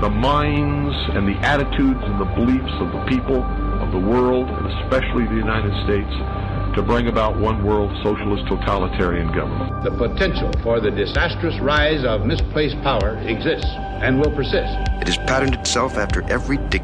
the minds and the attitudes and the beliefs of the people of the world, and especially the United States, to bring about one world socialist totalitarian government. The potential for the disastrous rise of misplaced power exists and will persist. It has patterned itself after every dictator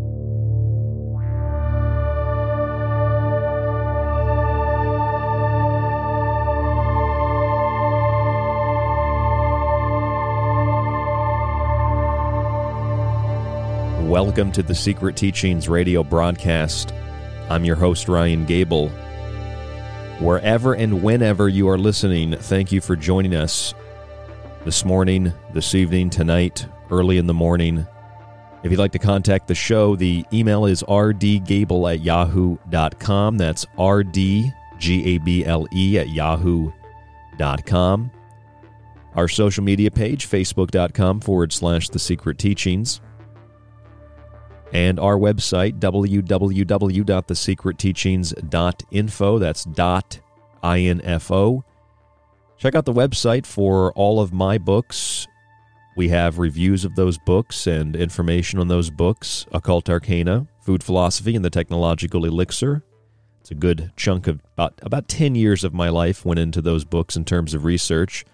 Welcome to the Secret Teachings radio broadcast. I'm your host, Ryan Gable. Wherever and whenever you are listening, thank you for joining us this morning, this evening, tonight, early in the morning. If you'd like to contact the show, the email is rdgable at yahoo.com. That's rdgable at yahoo.com. Our social media page, facebook.com forward slash the secret teachings and our website www.thesecretteachings.info that's dot info Check out the website for all of my books. We have reviews of those books and information on those books Occult Arcana, Food Philosophy, and the Technological Elixir. It's a good chunk of about, about 10 years of my life went into those books in terms of research.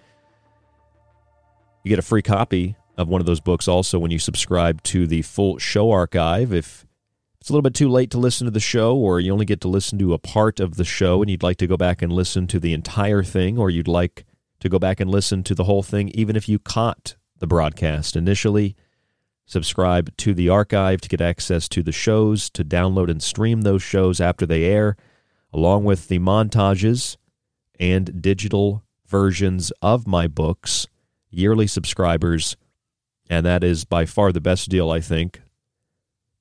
You get a free copy of one of those books also when you subscribe to the full show archive. If it's a little bit too late to listen to the show, or you only get to listen to a part of the show and you'd like to go back and listen to the entire thing, or you'd like to go back and listen to the whole thing, even if you caught the broadcast initially. Subscribe to the archive to get access to the shows, to download and stream those shows after they air, along with the montages and digital versions of my books. Yearly subscribers, and that is by far the best deal, I think,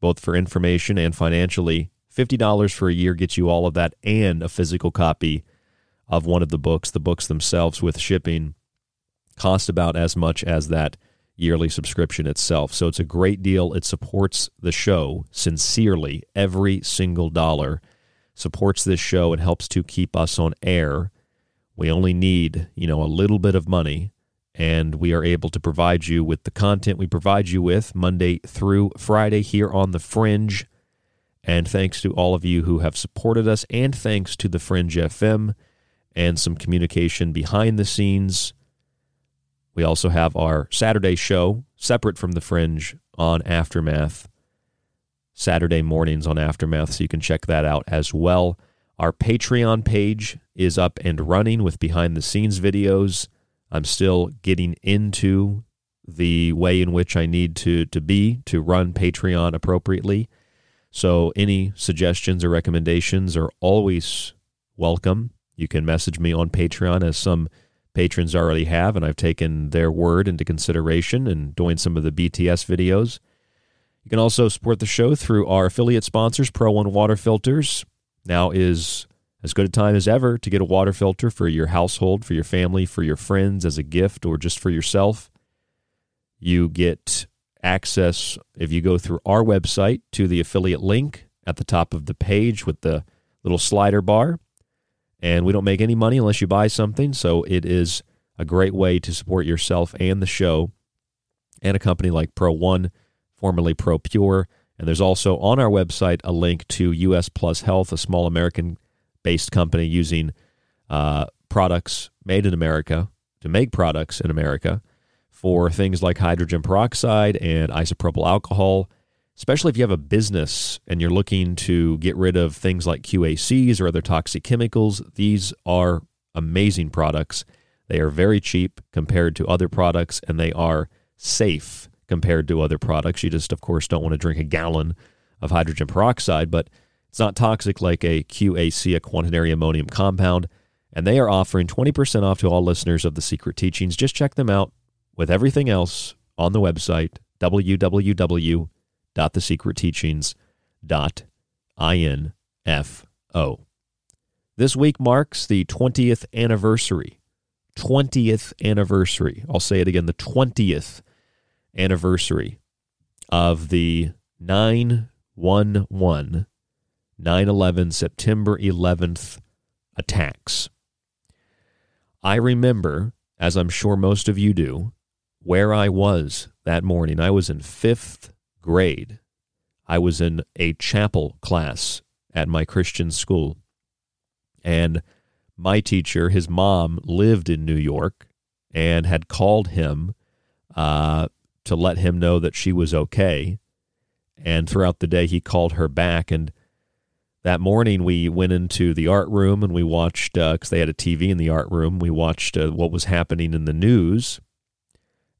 both for information and financially. $50 for a year gets you all of that and a physical copy of one of the books. The books themselves with shipping cost about as much as that yearly subscription itself. So it's a great deal. It supports the show sincerely. Every single dollar supports this show and helps to keep us on air. We only need, you know, a little bit of money and we are able to provide you with the content we provide you with Monday through Friday here on the Fringe. And thanks to all of you who have supported us, and thanks to the Fringe FM and some communication behind the scenes. We also have our Saturday show, separate from the Fringe, on Aftermath. Saturday mornings on Aftermath, so you can check that out as well. Our Patreon page is up and running with behind the scenes videos. I'm still getting into the way in which I need to, to be to run Patreon appropriately. So, any suggestions or recommendations are always welcome. You can message me on Patreon, as some patrons already have, and I've taken their word into consideration and doing some of the BTS videos. You can also support the show through our affiliate sponsors, Pro One Water Filters. Now is as good a time as ever to get a water filter for your household, for your family, for your friends as a gift, or just for yourself. You get access, if you go through our website, to the affiliate link at the top of the page with the little slider bar and we don't make any money unless you buy something. So it is a great way to support yourself and the show and a company like Pro One, formerly ProPur. And there's also on our website a link to US Plus Health, a small American based company using uh, products made in America to make products in America for things like hydrogen peroxide and isopropyl alcohol especially if you have a business and you're looking to get rid of things like QACs or other toxic chemicals, these are amazing products. They are very cheap compared to other products and they are safe compared to other products. You just, of course, don't want to drink a gallon of hydrogen peroxide, but it's not toxic like a QAC, a quaternary ammonium compound. And they are offering 20% off to all listeners of The Secret Teachings. Just check them out with everything else on the website, www www.thesecretteachings.info. This week marks the 20th anniversary. 20th anniversary. I'll say it again the 20th anniversary of the 911 9 11 September 11th attacks. I remember, as I'm sure most of you do, where I was that morning. I was in fifth grade, I was in a chapel class at my Christian school. And my teacher, his mom, lived in New York and had called him uh, to let him know that she was okay. And throughout the day, he called her back. And that morning, we went into the art room and we watched, because uh, they had a TV in the art room, we watched uh, what was happening in the news.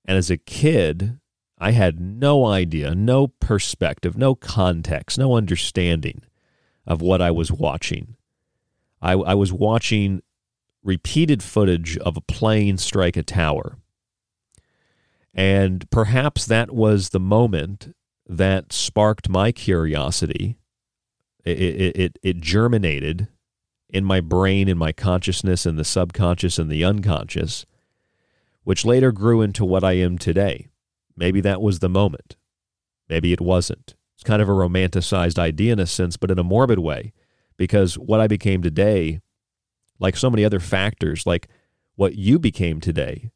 And as a kid, I had no idea, no perspective, no context, no understanding of what I was watching. I, I was watching repeated footage of a plane strike a tower. And perhaps that was the moment that sparked my curiosity. It, it, it, germinated in my brain, in my consciousness, in the subconscious and the unconscious, which later grew into what I am today. Maybe that was the moment. Maybe it wasn't. It's kind of a romanticized idea in a sense, but in a morbid way, because what I became today, like so many other factors, like what you became today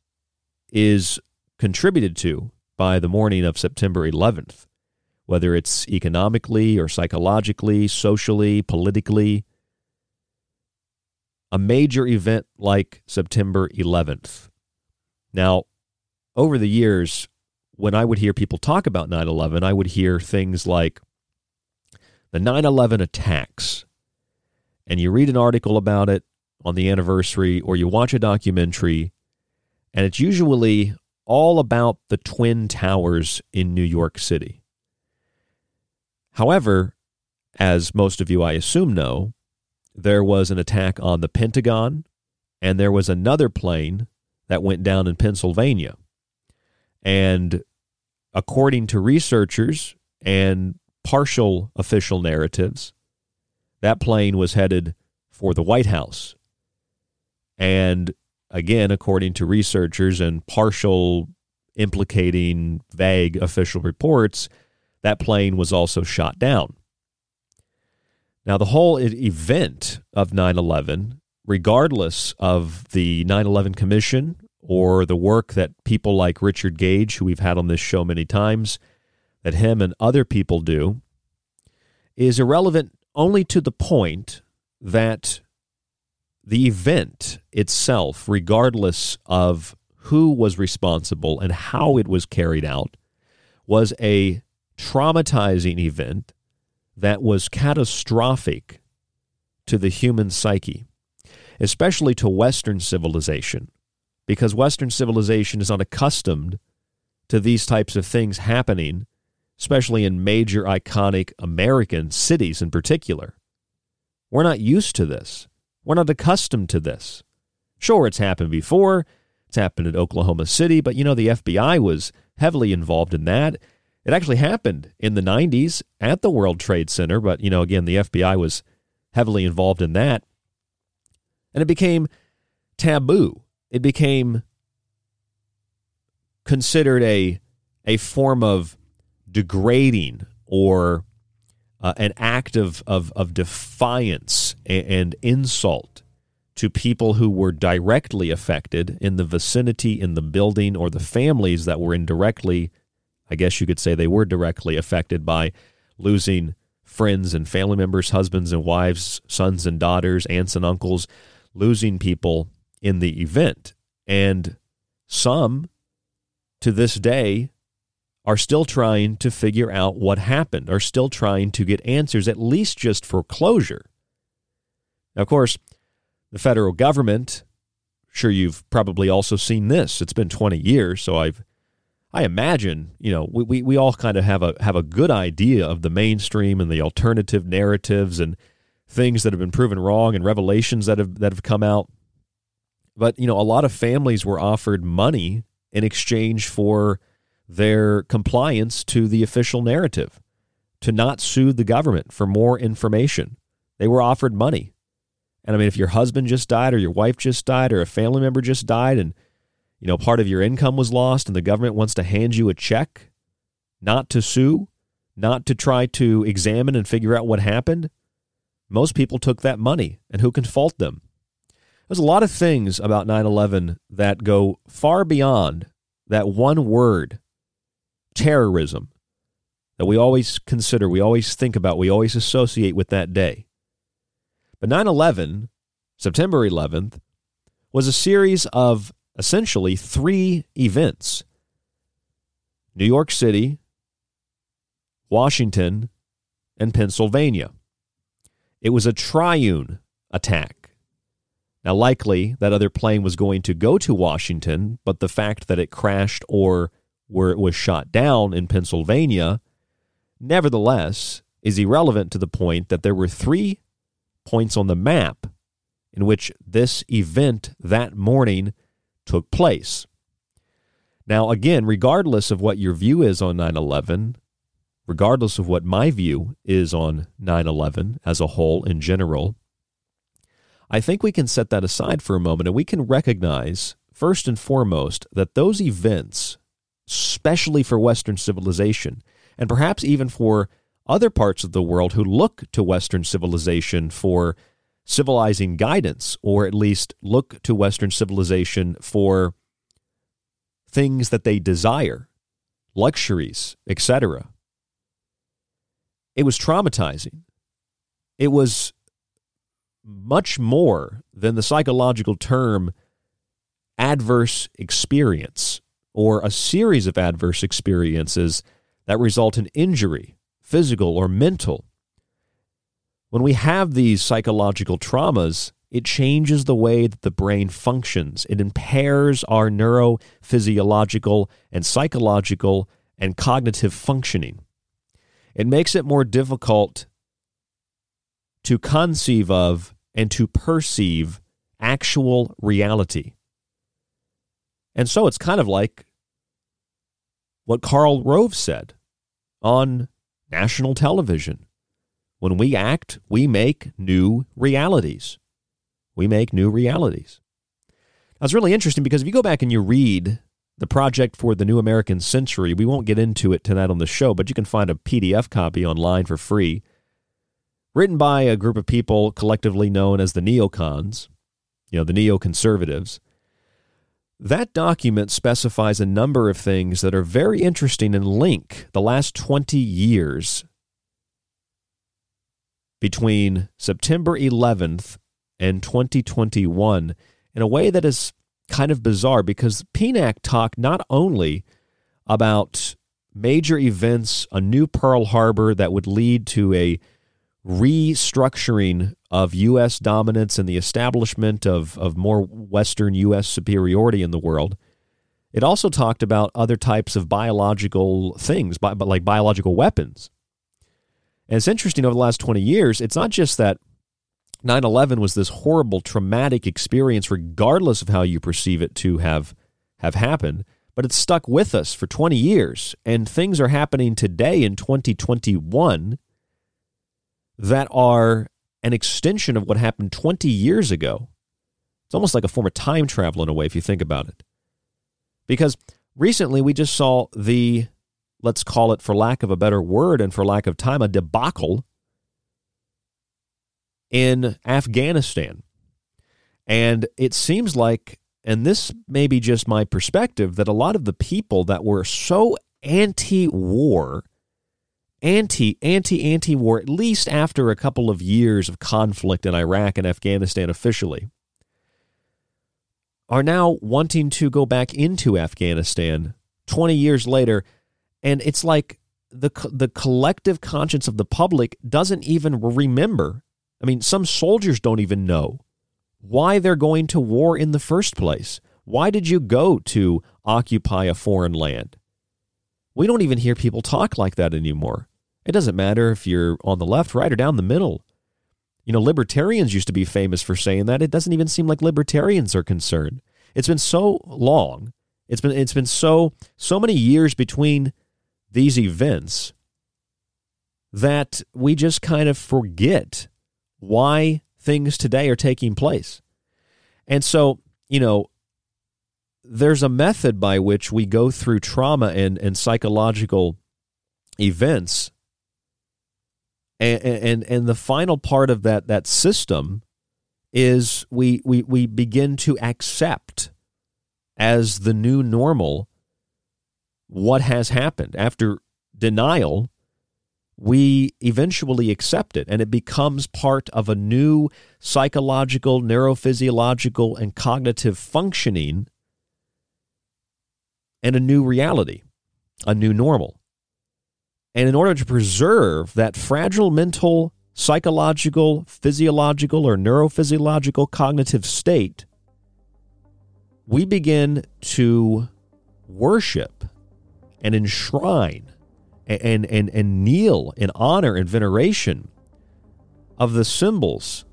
is contributed to by the morning of September 11th, whether it's economically or psychologically, socially, politically. A major event like September 11th. Now, over the years, when I would hear people talk about 9 11, I would hear things like the 9 11 attacks. And you read an article about it on the anniversary, or you watch a documentary, and it's usually all about the Twin Towers in New York City. However, as most of you, I assume, know, there was an attack on the Pentagon, and there was another plane that went down in Pennsylvania. And according to researchers and partial official narratives, that plane was headed for the White House. And again, according to researchers and partial implicating vague official reports, that plane was also shot down. Now, the whole event of 9 11, regardless of the 9 11 Commission or the work that people like Richard Gage, who we've had on this show many times, that him and other people do, is irrelevant only to the point that the event itself, regardless of who was responsible and how it was carried out, was a traumatizing event that was catastrophic to the human psyche, especially to Western civilization, because Western civilization is unaccustomed to these types of things happening, especially in major iconic American cities in particular. We're not used to this. We're not accustomed to this. Sure, it's happened before. It's happened in Oklahoma City, but you know, the FBI was heavily involved in that. It actually happened in the 90s at the World Trade Center, but you know, again, the FBI was heavily involved in that. And it became taboo it became considered a a form of degrading or uh, an act of, of, of defiance and, and insult to people who were directly affected in the vicinity, in the building, or the families that were indirectly, I guess you could say they were directly affected by losing friends and family members, husbands and wives, sons and daughters, aunts and uncles, losing people in the event. And some to this day are still trying to figure out what happened, are still trying to get answers, at least just for closure. Now, of course, the federal government, sure you've probably also seen this. It's been 20 years, so I've I imagine, you know, we, we, we all kind of have a have a good idea of the mainstream and the alternative narratives and things that have been proven wrong and revelations that have that have come out. But, you know, a lot of families were offered money in exchange for their compliance to the official narrative, to not sue the government for more information. They were offered money. And I mean, if your husband just died or your wife just died or a family member just died and, you know, part of your income was lost and the government wants to hand you a check not to sue, not to try to examine and figure out what happened, most people took that money. And who can fault them? There's a lot of things about 9 11 that go far beyond that one word, terrorism, that we always consider, we always think about, we always associate with that day. But 9 11, September 11th, was a series of essentially three events New York City, Washington, and Pennsylvania. It was a triune attack. Now, likely that other plane was going to go to Washington, but the fact that it crashed or where it was shot down in Pennsylvania, nevertheless, is irrelevant to the point that there were three points on the map in which this event that morning took place. Now, again, regardless of what your view is on 9 11, regardless of what my view is on 9 11 as a whole in general, I think we can set that aside for a moment and we can recognize, first and foremost, that those events, especially for Western civilization, and perhaps even for other parts of the world who look to Western civilization for civilizing guidance, or at least look to Western civilization for things that they desire, luxuries, etc. It was traumatizing. It was much more than the psychological term adverse experience or a series of adverse experiences that result in injury, physical or mental. When we have these psychological traumas, it changes the way that the brain functions. It impairs our neurophysiological and psychological and cognitive functioning. It makes it more difficult to conceive of and to perceive actual reality. And so it's kind of like what Karl Rove said on national television. When we act, we make new realities. We make new realities. Now, it's really interesting because if you go back and you read the project for the New American Century, we won't get into it tonight on the show, but you can find a PDF copy online for free, written by a group of people collectively known as the neocons, you know, the neoconservatives. That document specifies a number of things that are very interesting and link the last 20 years between September 11th and 2021 in a way that is kind of bizarre because PNAC talked not only about major events, a new Pearl Harbor that would lead to a restructuring of U.S. dominance and the establishment of, of more Western U.S. superiority in the world. It also talked about other types of biological things, like biological weapons. And it's interesting over the last 20 years, it's not just that 9 11 was this horrible, traumatic experience, regardless of how you perceive it to have, have happened, but it's stuck with us for 20 years. And things are happening today in 2021 that are an extension of what happened 20 years ago. It's almost like a form of time travel in a way, if you think about it. Because recently we just saw the, let's call it for lack of a better word and for lack of time, a debacle in Afghanistan. And it seems like, and this may be just my perspective, that a lot of the people that were so anti war, anti, anti, anti war, at least after a couple of years of conflict in Iraq and Afghanistan officially, are now wanting to go back into Afghanistan 20 years later. And it's like the, the collective conscience of the public doesn't even remember I mean, some soldiers don't even know why they're going to war in the first place. Why did you go to occupy a foreign land? We don't even hear people talk like that anymore. It doesn't matter if you're on the left, right, or down the middle. You know, libertarians used to be famous for saying that. It doesn't even seem like libertarians are concerned. It's been so long. It's been it's been so so many years between these events that we just kind of forget why things today are taking place. And so, you know, there's a method by which we go through trauma and, and psychological events. And, and and the final part of that that system is we we we begin to accept as the new normal what has happened after denial we eventually accept it and it becomes part of a new psychological, neurophysiological, and cognitive functioning and a new reality, a new normal. And in order to preserve that fragile mental, psychological, physiological, or neurophysiological cognitive state, we begin to worship and enshrine and, and, and kneel in honor and veneration of the symbols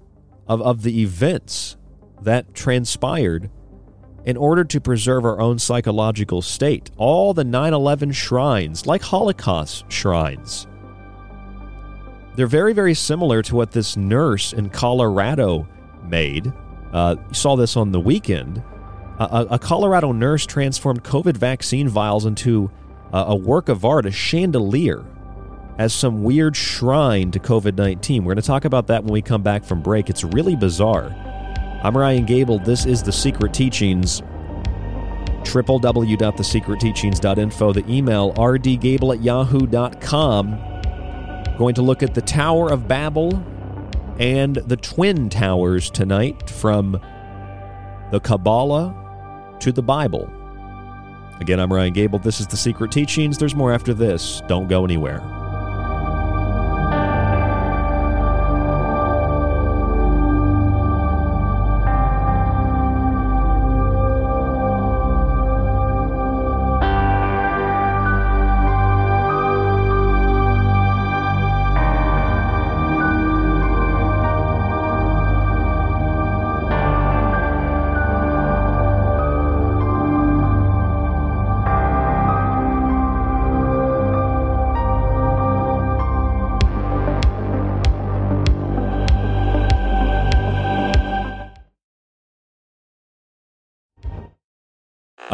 of, of the events that transpired in order to preserve our own psychological state. All the 9 11 shrines, like Holocaust shrines, they're very, very similar to what this nurse in Colorado made. Uh, saw this on the weekend. A, a Colorado nurse transformed COVID vaccine vials into Uh, a work of art, a chandelier, as some weird shrine to COVID 19. We're going to talk about that when we come back from break. It's really bizarre. I'm Ryan Gable. This is The Secret Teachings. www.thesecretteachings.info. The email rdgable at yahoo.com. Going to look at the Tower of Babel and the Twin Towers tonight from the Kabbalah to the Bible. Again, I'm Ryan Gable. This is The Secret Teachings. There's more after this. Don't go anywhere.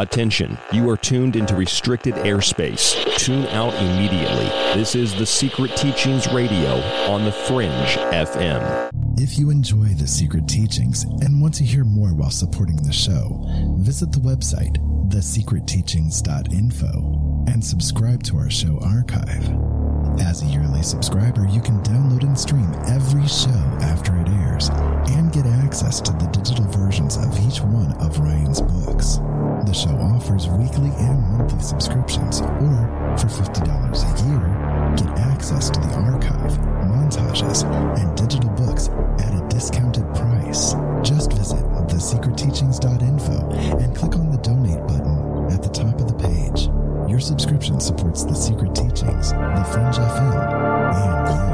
Attention, you are tuned into restricted airspace. Tune out immediately. This is The Secret Teachings Radio on The Fringe FM. If you enjoy The Secret Teachings and want to hear more while supporting the show, visit the website, thesecretteachings.info, and subscribe to our show archive. As a yearly subscriber, you can download and stream every show after it airs and get access to the digital versions of each one of Ryan's books. The show offers weekly and monthly subscriptions, or for $50 a year, get access to the archive, montages, and digital books at a discounted price. Just visit thesecretteachings.info and click on the donate button at the top of the page. Your subscription supports The Secret Teachings, The Fringe FM, and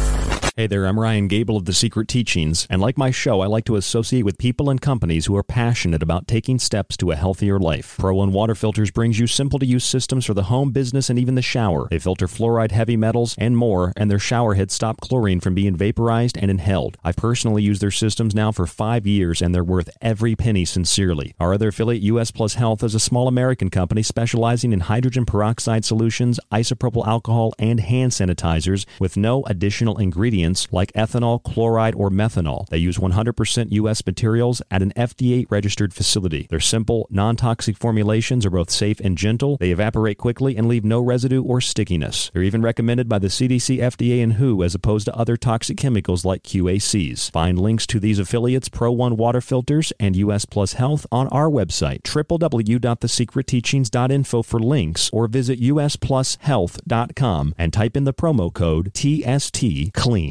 Hey there, I'm Ryan Gable of The Secret Teachings, and like my show, I like to associate with people and companies who are passionate about taking steps to a healthier life. Pro One Water Filters brings you simple to use systems for the home, business, and even the shower. They filter fluoride, heavy metals, and more, and their shower heads stop chlorine from being vaporized and inhaled. I've personally used their systems now for five years, and they're worth every penny sincerely. Our other affiliate, US Plus Health, is a small American company specializing in hydrogen peroxide solutions, isopropyl alcohol, and hand sanitizers with no additional ingredients like ethanol, chloride, or methanol. They use 100% U.S. materials at an FDA registered facility. Their simple, non toxic formulations are both safe and gentle. They evaporate quickly and leave no residue or stickiness. They're even recommended by the CDC, FDA, and WHO as opposed to other toxic chemicals like QACs. Find links to these affiliates, Pro One Water Filters, and US Plus Health on our website, www.thesecretteachings.info for links, or visit usplushealth.com and type in the promo code TST CLEAN.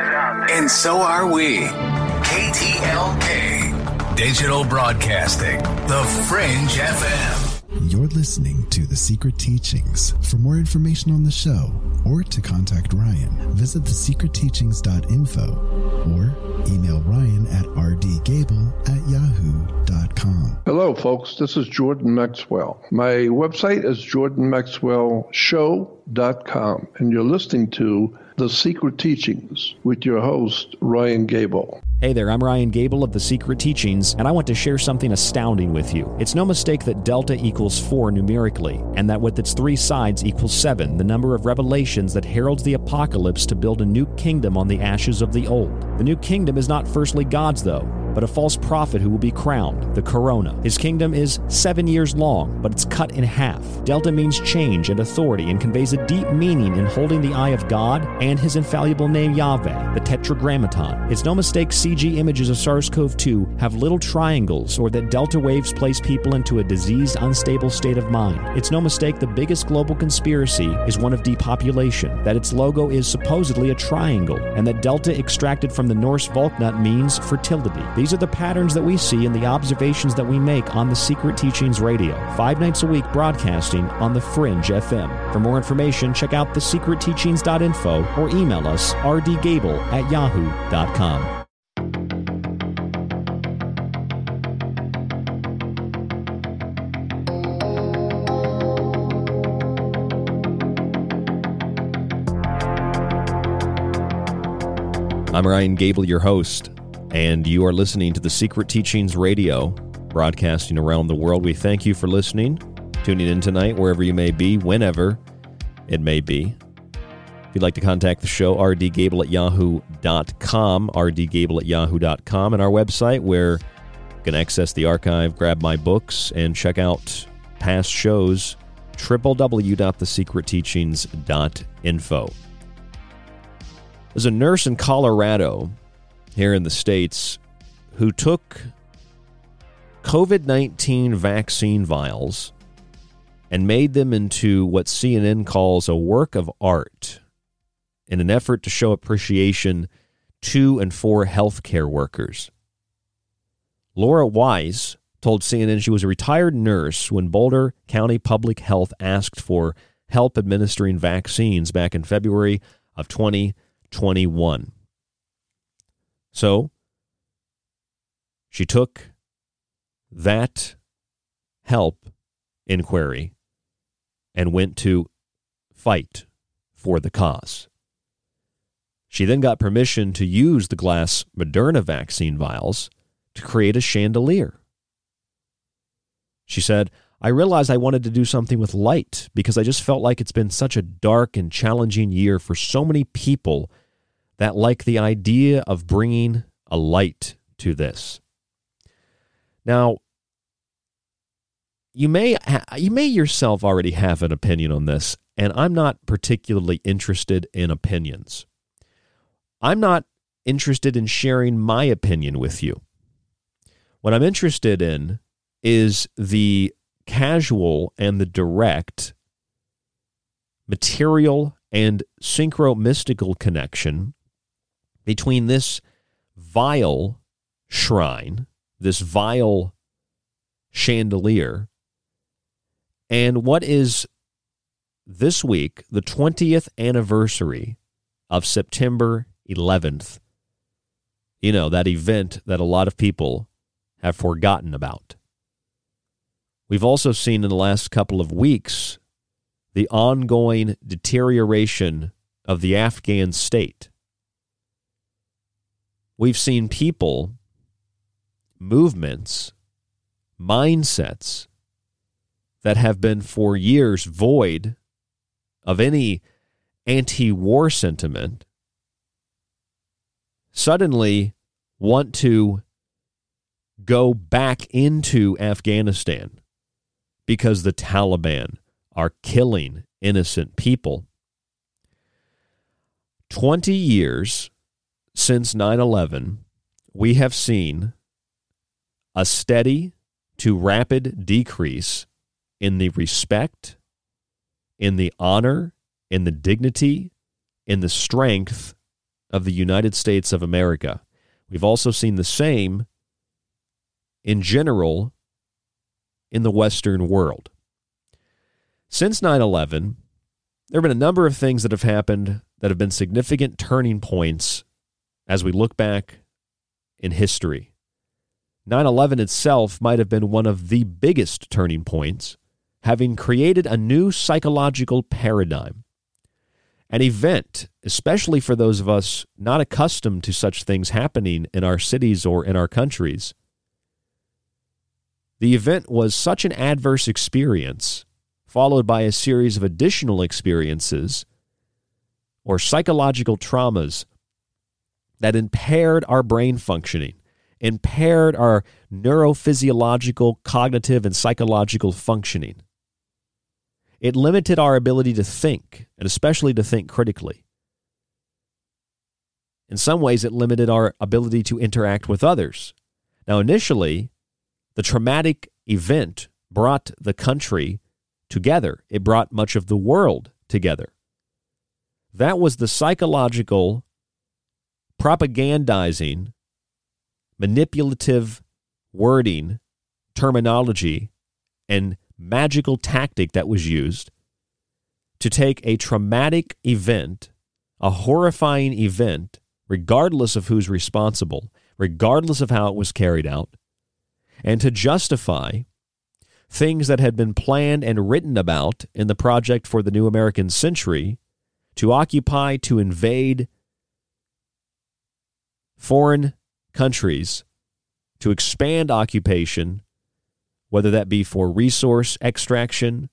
and so are we. KTLK, Digital Broadcasting, The Fringe FM. You're listening to The Secret Teachings. For more information on the show or to contact Ryan, visit thesecretteachings.info or email Ryan at rdgable at yahoo.com. Hello, folks. This is Jordan Maxwell. My website is jordanmaxwellshow.com, and you're listening to The Secret Teachings with your host, Ryan Gable. Hey there, I'm Ryan Gable of The Secret Teachings, and I want to share something astounding with you. It's no mistake that delta equals 4 numerically, and that with its three sides equals 7, the number of revelations that heralds the apocalypse to build a new kingdom on the ashes of the old. The new kingdom is not firstly God's, though, but a false prophet who will be crowned, the corona. His kingdom is seven years long, but it's cut in half. Delta means change and authority and conveys a deep meaning in holding the eye of God and his infallible name Yahweh, the Tetragrammaton. It's no mistake CG images of SARS CoV 2 have little triangles or that delta waves place people into a diseased, unstable state of mind. It's no mistake the biggest global conspiracy is one of depopulation, that its logo is supposedly a triangle, and that delta extracted from the Norse Valknut means fertility. These are the patterns that we see in the observations that we make on the Secret Teachings Radio, five nights a week broadcasting on the Fringe FM. For more information, check out thesecretteachings.info or email us rdgable at yahoo.com. I'm Ryan Gable, your host, and you are listening to the Secret Teachings Radio, broadcasting around the world. We thank you for listening, tuning in tonight, wherever you may be, whenever it may be. If you'd like to contact the show, rdgable at yahoo.com, rdgable at yahoo.com, and our website where you can access the archive, grab my books, and check out past shows, www.thesecretteachings.info. There's a nurse in Colorado here in the States who took COVID 19 vaccine vials and made them into what CNN calls a work of art in an effort to show appreciation to and for healthcare workers. Laura Weiss told CNN she was a retired nurse when Boulder County Public Health asked for help administering vaccines back in February of 2021. So she took that help inquiry and went to fight for the cause. She then got permission to use the glass Moderna vaccine vials to create a chandelier. She said, I realized I wanted to do something with light because I just felt like it's been such a dark and challenging year for so many people that like the idea of bringing a light to this. Now, you may you may yourself already have an opinion on this, and I'm not particularly interested in opinions. I'm not interested in sharing my opinion with you. What I'm interested in is the casual and the direct material and synchro mystical connection between this vile shrine, this vile chandelier, and what is this week the 20th anniversary of September 11th. You know, that event that a lot of people have forgotten about. We've also seen in the last couple of weeks the ongoing deterioration of the Afghan state. We've seen people, movements, mindsets that have been for years void of any anti war sentiment suddenly want to go back into Afghanistan because the Taliban are killing innocent people. 20 years since 9 11, we have seen a steady to rapid decrease in the respect, in the honor, in the dignity, in the strength of the United States of America. We've also seen the same in general in the Western world. Since 9 11, there have been a number of things that have happened that have been significant turning points as we look back in history. 9 11 itself might have been one of the biggest turning points, having created a new psychological paradigm. An event, especially for those of us not accustomed to such things happening in our cities or in our countries. The event was such an adverse experience, followed by a series of additional experiences or psychological traumas that impaired our brain functioning, impaired our neurophysiological, cognitive, and psychological functioning. It limited our ability to think, and especially to think critically. In some ways, it limited our ability to interact with others. Now, initially, the traumatic event brought the country together, it brought much of the world together. That was the psychological, propagandizing, manipulative wording, terminology, and magical tactic that was used to take a traumatic event, a horrifying event, regardless of who's responsible, regardless of how it was carried out, and to justify things that had been planned and written about in the project for the new American century to occupy, to invade foreign countries, to expand occupation, whether that be for resource extraction,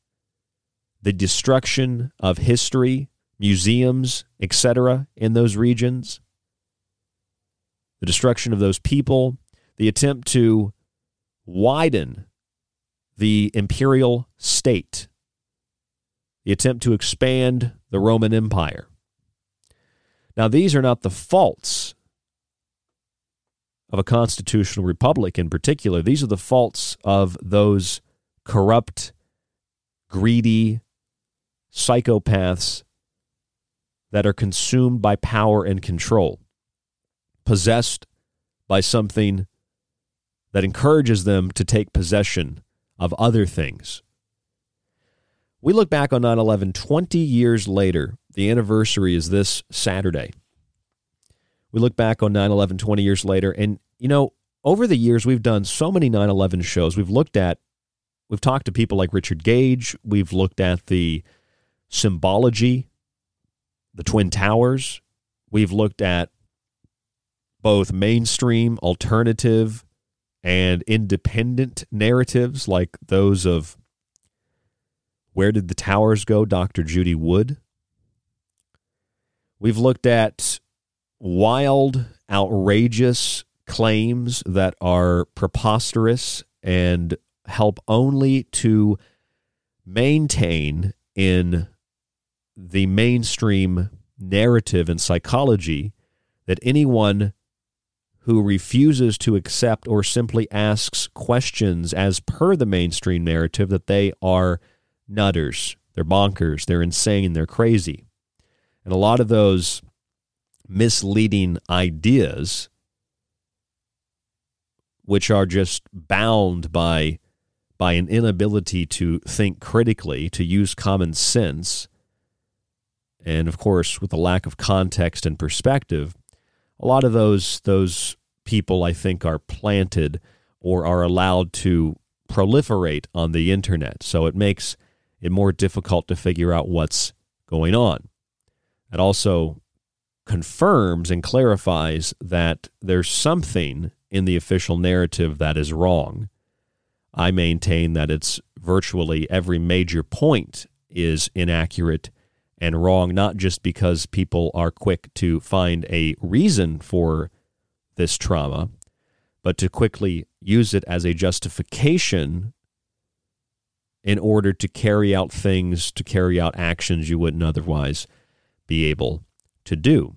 the destruction of history, museums, etc., in those regions, the destruction of those people, the attempt to widen the imperial state, the attempt to expand the Roman Empire. Now, these are not the faults of a constitutional republic in particular. These are the faults of those corrupt, greedy psychopaths that are consumed by power and control, possessed by something that encourages them to take possession of other things. We look back on 9 11 20 years later. The anniversary is this Saturday. We look back on 9 11 20 years later, and, you know, over the years, we've done so many 9 11 shows. We've looked at, we've talked to people like Richard Gage. We've looked at the symbology, the Twin Towers. We've looked at both mainstream, alternative, and independent narratives like those of Where Did the Towers Go? Dr. Judy Wood. We've looked at wild, outrageous claims that are preposterous and help only to maintain in the mainstream narrative and psychology that anyone who refuses to accept or simply asks questions as per the mainstream narrative that they are nutters, they're bonkers, they're insane, they're crazy. And a lot of those misleading ideas, which are just bound by, by an inability to think critically, to use common sense, and of course, with a lack of context and perspective, a lot of those those people I think are planted or are allowed to proliferate on the internet. So it makes it more difficult to figure out what's going on. It also confirms and clarifies that there's something in the official narrative that is wrong. I maintain that it's virtually every major point is inaccurate and wrong, not just because people are quick to find a reason for this trauma, but to quickly use it as a justification in order to carry out things, to carry out actions you wouldn't otherwise be able to do.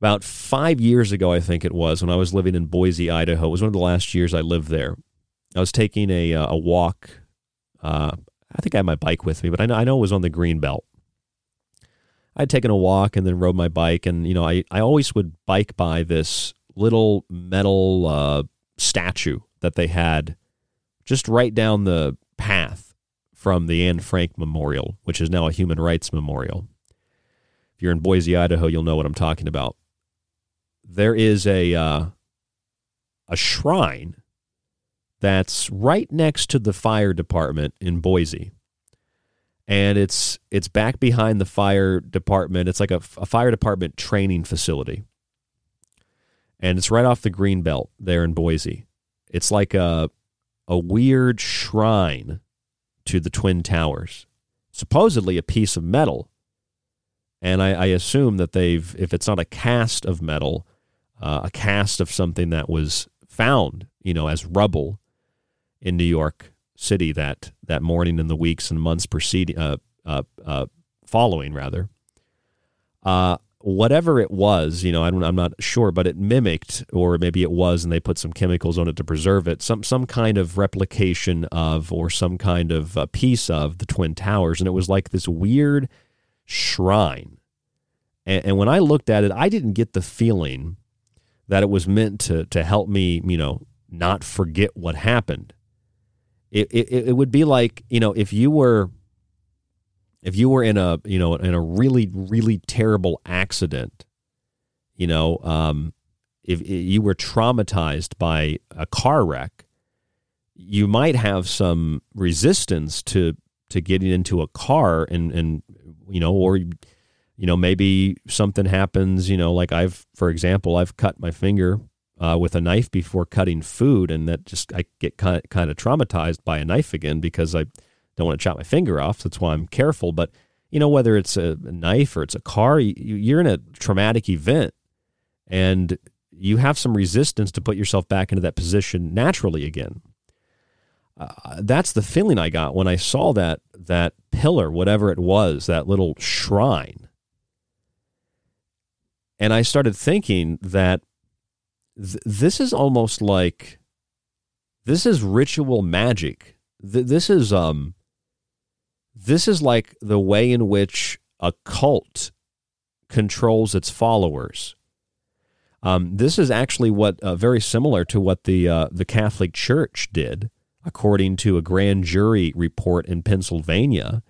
About five years ago, I think it was, when I was living in Boise, Idaho, it was one of the last years I lived there. I was taking a, uh, a walk. Uh, I think I had my bike with me, but I know, I know it was on the green belt. I'd taken a walk and then rode my bike, and you know, I, I always would bike by this little metal uh, statue that they had just right down the path from the Anne Frank Memorial, which is now a human rights memorial. If you're in Boise, Idaho, you'll know what I'm talking about. There is a uh, a shrine that's right next to the fire department in Boise and it's it's back behind the fire department. It's like a, a fire department training facility, and it's right off the green belt there in Boise. It's like a a weird shrine to the twin towers, supposedly a piece of metal. And I, I assume that they've, if it's not a cast of metal, uh, a cast of something that was found, you know, as rubble in New York City that that morning in the weeks and months preceding, uh, uh, uh, following rather. Uh, whatever it was, you know, I am not sure, but it mimicked, or maybe it was, and they put some chemicals on it to preserve it, some some kind of replication of, or some kind of uh, piece of the Twin Towers, and it was like this weird shrine. And, and when I looked at it, I didn't get the feeling that it was meant to to help me, you know, not forget what happened. It, it, it would be like, you know, if you were if you were in a you know in a really really terrible accident you know um, if, if you were traumatized by a car wreck you might have some resistance to to getting into a car and and you know or you know maybe something happens you know like I've for example I've cut my finger uh, with a knife before cutting food and that just I get kind of, kind of traumatized by a knife again because I don't want to chop my finger off. That's why I'm careful. But you know, whether it's a knife or it's a car, you're in a traumatic event, and you have some resistance to put yourself back into that position naturally again. Uh, that's the feeling I got when I saw that that pillar, whatever it was, that little shrine. And I started thinking that th- this is almost like this is ritual magic. Th- this is um this is like the way in which a cult controls its followers. Um, this is actually what uh, very similar to what the uh, the Catholic Church did, according to a grand jury report in Pennsylvania.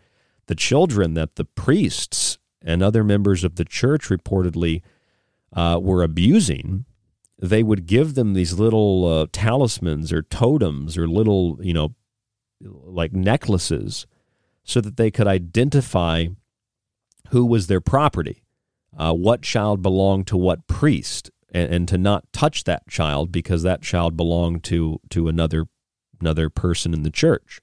The children that the priests and other members of the church reportedly uh, were abusing, they would give them these little uh, talismans or totems or little, you know, like necklaces so that they could identify who was their property, uh, what child belonged to what priest, and, and, to not touch that child because that child belonged to to another another person in the church.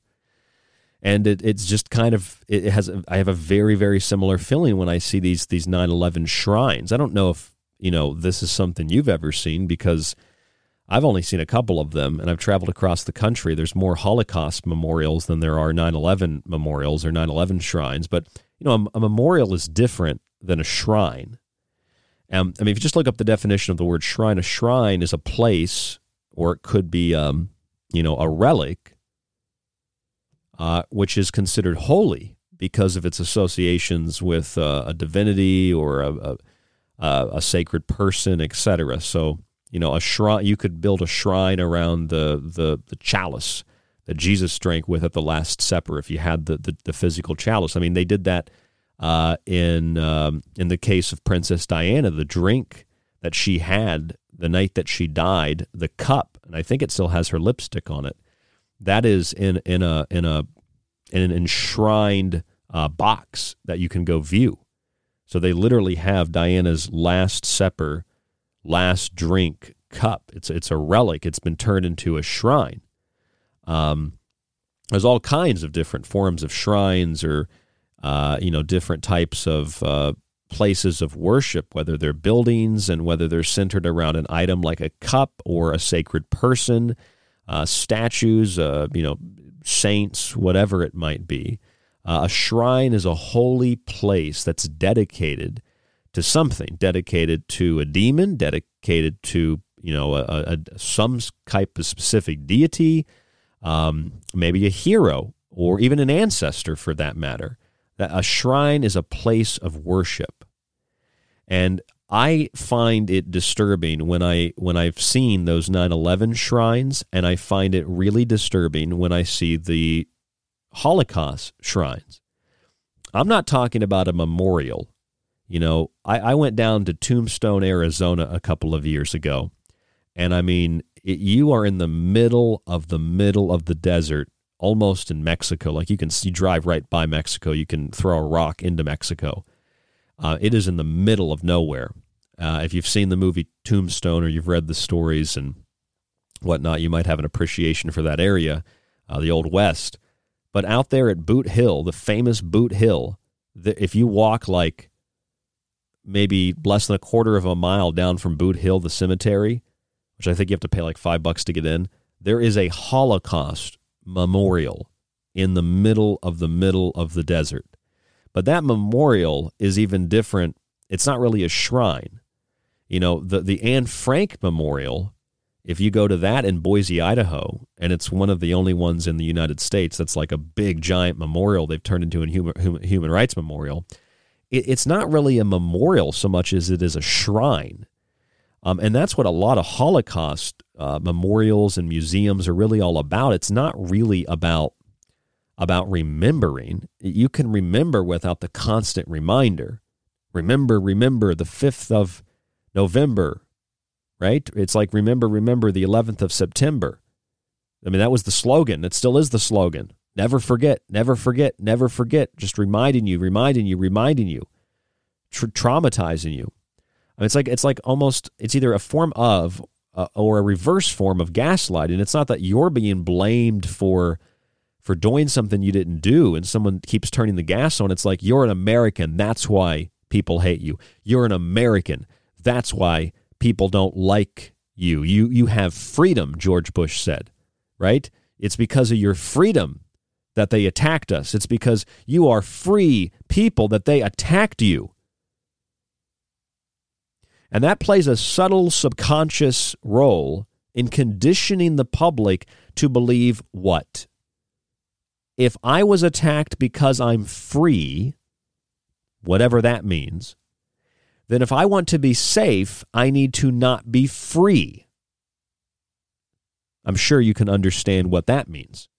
And it, it's just kind of it has. I have a very very similar feeling when I see these these 9/11 shrines. I don't know if you know this is something you've ever seen because I've only seen a couple of them, and I've traveled across the country. There's more Holocaust memorials than there are 9 11 memorials or 9 11 shrines. But, you know, a, a, memorial is different than a shrine. Um, I mean, if you just look up the definition of the word shrine, a shrine is a place, or it could be, um, you know, a relic, uh, which is considered holy because of its associations with uh, a divinity or a, a, a sacred person, etc. So, you know, a shrine. You could build a shrine around the the, the chalice that Jesus drank with at the Last Supper if you had the the, the physical chalice. I mean, they did that uh, in um, in the case of Princess Diana. The drink that she had the night that she died, the cup, and I think it still has her lipstick on it. That is in in a in a in an enshrined uh, box that you can go view. So they literally have Diana's Last Supper last drink cup. It's it's a relic. It's been turned into a shrine. Um, there's all kinds of different forms of shrines or uh, you know different types of uh, places of worship, whether they're buildings and whether they're centered around an item like a cup or a sacred person, uh, statues, uh, you know, saints, whatever it might be. Uh, a shrine is a holy place that's dedicated to something dedicated to a demon, dedicated to you know a, a some type of specific deity, um, maybe a hero or even an ancestor for that matter. A shrine is a place of worship, and I find it disturbing when I when I've seen those 9/11 shrines, and I find it really disturbing when I see the Holocaust shrines. I'm not talking about a memorial you know, I, I went down to Tombstone, Arizona a couple of years ago. And I mean, it, you are in the middle of the middle of the desert, almost in Mexico. Like you can you drive right by Mexico. You can throw a rock into Mexico. Uh, it is in the middle of nowhere. Uh, if you've seen the movie Tombstone or you've read the stories and whatnot, you might have an appreciation for that area, uh, the Old West. But out there at Boot Hill, the famous Boot Hill, the, if you walk like maybe less than a quarter of a mile down from Boot Hill, the cemetery, which I think you have to pay like five bucks to get in, there is a Holocaust memorial in the middle of the middle of the desert. But that memorial is even different it's not really a shrine. You know, the the Anne Frank Memorial, if you go to that in Boise, Idaho, and it's one of the only ones in the United States that's like a big giant memorial they've turned into a human human rights memorial. It, it's not really a memorial so much as it is a shrine, um, and that's what a lot of Holocaust uh, memorials and museums are really all about. It's not really about about remembering. You can remember without the constant reminder. Remember, remember the 5th of November, right? It's like remember, remember the 11th of September. I mean, that was the slogan. It still is the slogan. Never forget, never forget, never forget. Just reminding you, reminding you, reminding you, tra- traumatizing you. I mean, it's like it's like almost it's either a form of uh, or a reverse form of gaslighting. It's not that you're being blamed for for doing something you didn't do, and someone keeps turning the gas on. It's like you're an American. That's why people hate you. You're an American. That's why people don't like you. You you have freedom, George Bush said, right? It's because of your freedom that they attacked us. It's because you are free people that they attacked you. And that plays a subtle subconscious role in conditioning the public to believe what? If I was attacked because I'm free, whatever that means, then if I want to be safe, I need to not be free. I'm sure you can understand what that means.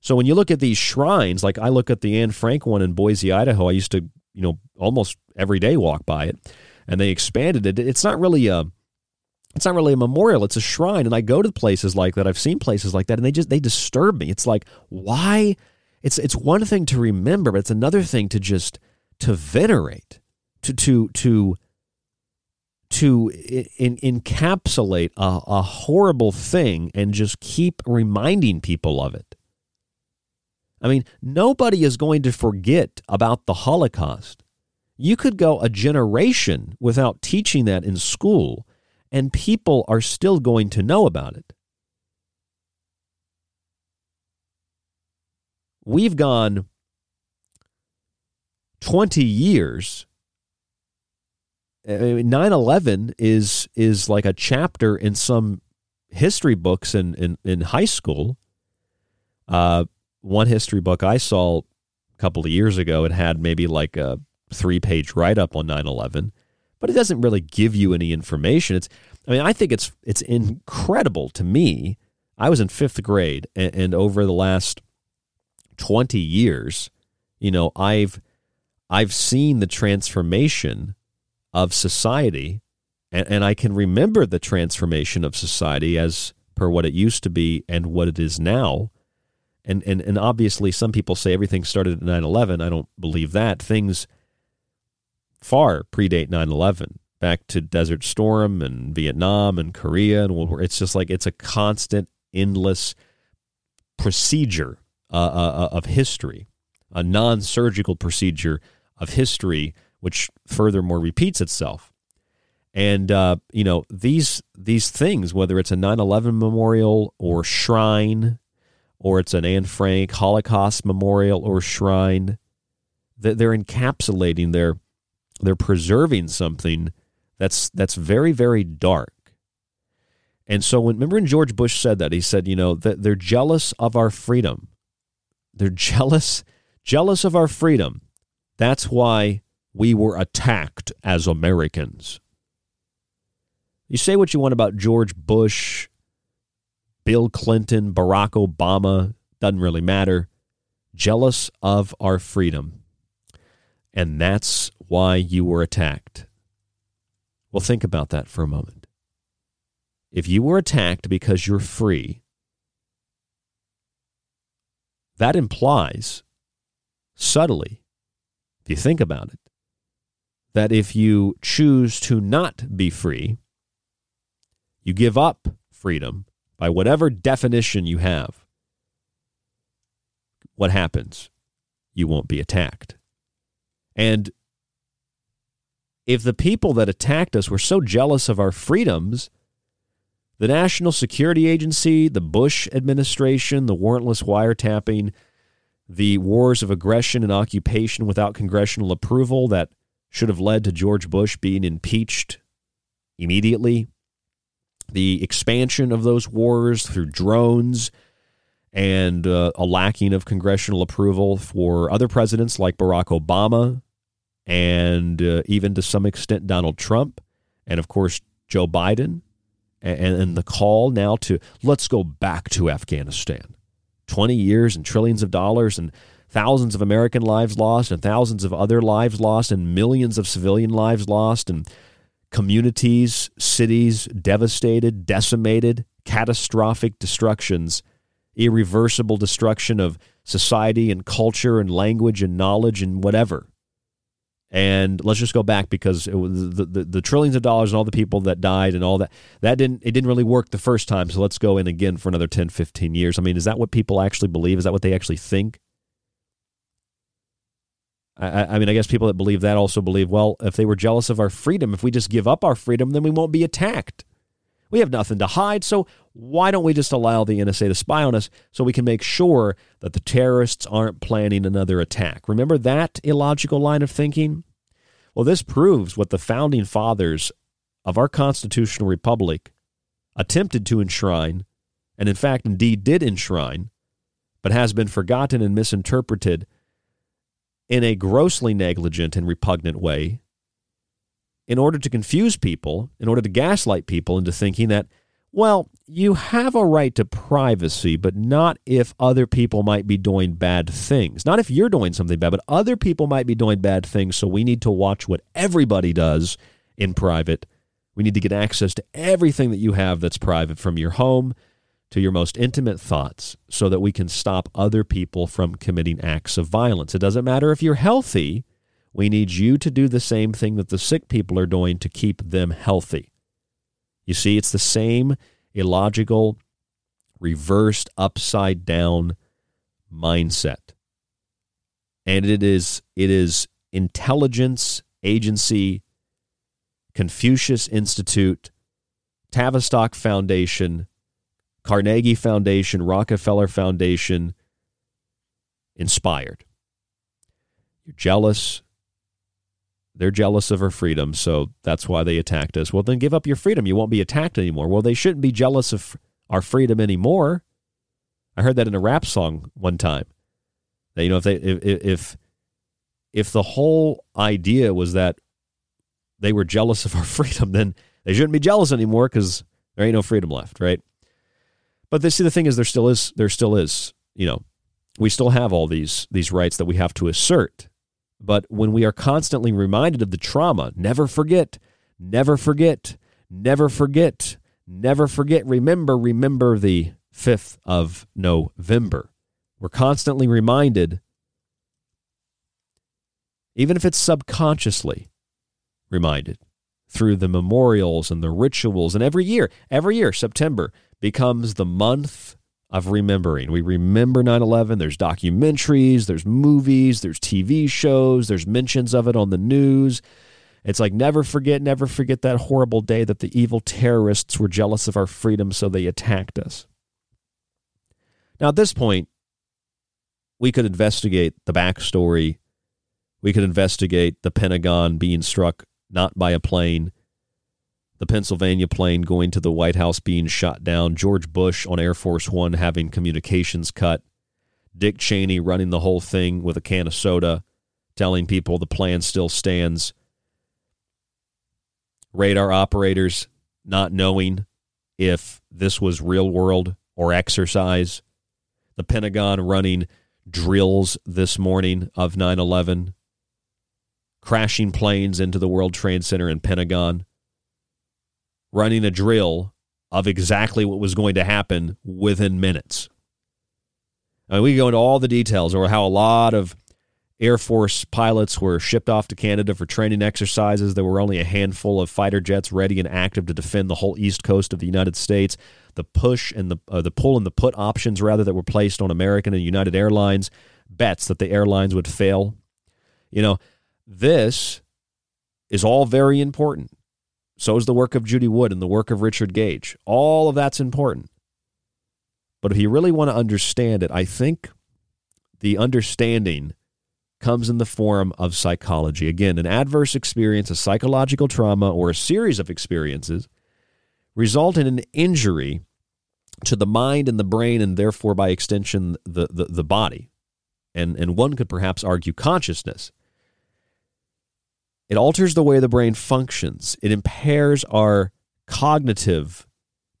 So when you look at these shrines, like I look at the Anne Frank one in Boise, Idaho, I used to, you know, almost every day walk by it, and they expanded it. It's not really a it's not really a memorial, it's a shrine. And I go to places like that. I've seen places like that and they just they disturb me. It's like, why it's it's one thing to remember, but it's another thing to just to venerate, to to to to in, encapsulate a, a horrible thing and just keep reminding people of it. I mean, nobody is going to forget about the Holocaust. You could go a generation without teaching that in school, and people are still going to know about it. We've gone 20 years 9-11 is is like a chapter in some history books in, in, in high school. Uh, one history book I saw a couple of years ago, it had maybe like a three page write up on 9-11, but it doesn't really give you any information. It's I mean, I think it's it's incredible to me. I was in fifth grade, and, and over the last 20 years, you know, I've I've seen the transformation of society, and, and I can remember the transformation of society as per what it used to be and what it is now. And, and, and obviously, some people say everything started at 9 11. I don't believe that. Things far predate 9 11, back to Desert Storm and Vietnam and Korea and World War. It's just like it's a constant, endless procedure uh, uh, of history, a non surgical procedure of history, which furthermore repeats itself. And uh, you know these these things, whether it's a 9/11 memorial or shrine, or it's an Anne Frank Holocaust memorial or shrine, that they're encapsulating, they're they're preserving something that's that's very very dark. And so when remember when George Bush said that he said, you know, that they're jealous of our freedom. They're jealous jealous of our freedom. That's why we were attacked as Americans. You say what you want about George Bush, Bill Clinton, Barack Obama, doesn't really matter. Jealous of our freedom. And that's why you were attacked. Well, think about that for a moment. If you were attacked because you're free, that implies subtly if you think about it, that if you choose to not be free, you give up freedom by whatever definition you have. What happens? You won't be attacked. And if the people that attacked us were so jealous of our freedoms, the National Security Agency, the Bush administration, the warrantless wiretapping, the wars of aggression and occupation without congressional approval that should have led to George Bush being impeached immediately. The expansion of those wars through drones and uh, a lacking of congressional approval for other presidents like Barack Obama and uh, even to some extent Donald Trump and of course Joe Biden and, and the call now to let's go back to Afghanistan. 20 years and trillions of dollars and thousands of American lives lost and thousands of other lives lost and millions of civilian lives lost and communities, cities devastated, decimated, catastrophic destructions, irreversible destruction of society and culture and language and knowledge and whatever. And let's just go back because the, the, the trillions of dollars and all the people that died and all that that didn't it didn't really work the first time. So let's go in again for another 10, 15 years. I mean, is that what people actually believe? Is that what they actually think? I, I mean, I guess people that believe that also believe, well, if they were jealous of our freedom, if we just give up our freedom, then we won't be attacked. We have nothing to hide, so why don't we just allow the NSA to spy on us so we can make sure that the terrorists aren't planning another attack? Remember that illogical line of thinking? Well, this proves what the founding fathers of our constitutional republic attempted to enshrine, and in fact, indeed did enshrine, but has been forgotten and misinterpreted in a grossly negligent and repugnant way in order to confuse people, in order to gaslight people into thinking that, well, you have a right to privacy, but not if other people might be doing bad things. Not if you're doing something bad, but other people might be doing bad things. So we need to watch what everybody does in private. We need to get access to everything that you have that's private from your home to your most intimate thoughts so that we can stop other people from committing acts of violence. It doesn't matter if you're healthy, we need you to do the same thing that the sick people are doing to keep them healthy. You see, it's the same illogical, reversed, upside down mindset. And it is it is intelligence agency, Confucius Institute, Tavistock Foundation, Carnegie Foundation, Rockefeller Foundation inspired. You're jealous. They're jealous of our freedom, so that's why they attacked us. Well, then give up your freedom. You won't be attacked anymore. Well, they shouldn't be jealous of our freedom anymore. I heard that in a rap song one time. That you know, if they if if if the whole idea was that they were jealous of our freedom, then they shouldn't be jealous anymore because there ain't no freedom left, right? But the, see, the thing is, there still is, there still is, you know, we still have all these these rights that we have to assert. But when we are constantly reminded of the trauma, never forget, never forget, never forget, never forget. Remember, remember the fifth of November. We're constantly reminded, even if it's subconsciously reminded through the memorials and the rituals, and every year, every year, September becomes the month of remembering. We remember 9 11. There's documentaries, there's movies, there's TV shows, there's mentions of it on the news. It's like never forget, never forget that horrible day that the evil terrorists were jealous of our freedom, so they attacked us. Now, at this point, we could investigate the backstory. We could investigate the Pentagon being struck not by a plane, the Pennsylvania plane going to the White House being shot down, George Bush on Air Force One having communications cut, Dick Cheney running the whole thing with a can of soda, telling people the plan still stands, radar operators not knowing if this was real world or exercise, the Pentagon running drills this morning of 9 11, crashing planes into the World Trade Center and Pentagon running a drill of exactly what was going to happen within minutes. I mean, we go into all the details or how a lot of Air Force pilots were shipped off to Canada for training exercises. There were only a handful of fighter jets ready and active to defend the whole east coast of the United States. The push and the uh, the pull and the put options rather that were placed on American and United Airlines bets that the airlines would fail. You know, this is all very important. So is the work of Judy Wood and the work of Richard Gage. All of that's important. But if you really want to understand it, I think the understanding comes in the form of psychology. Again, an adverse experience, a psychological trauma, or a series of experiences result in an injury to the mind and the brain, and therefore, by extension, the, the, the body. And, and one could perhaps argue consciousness. It alters the way the brain functions, it impairs our cognitive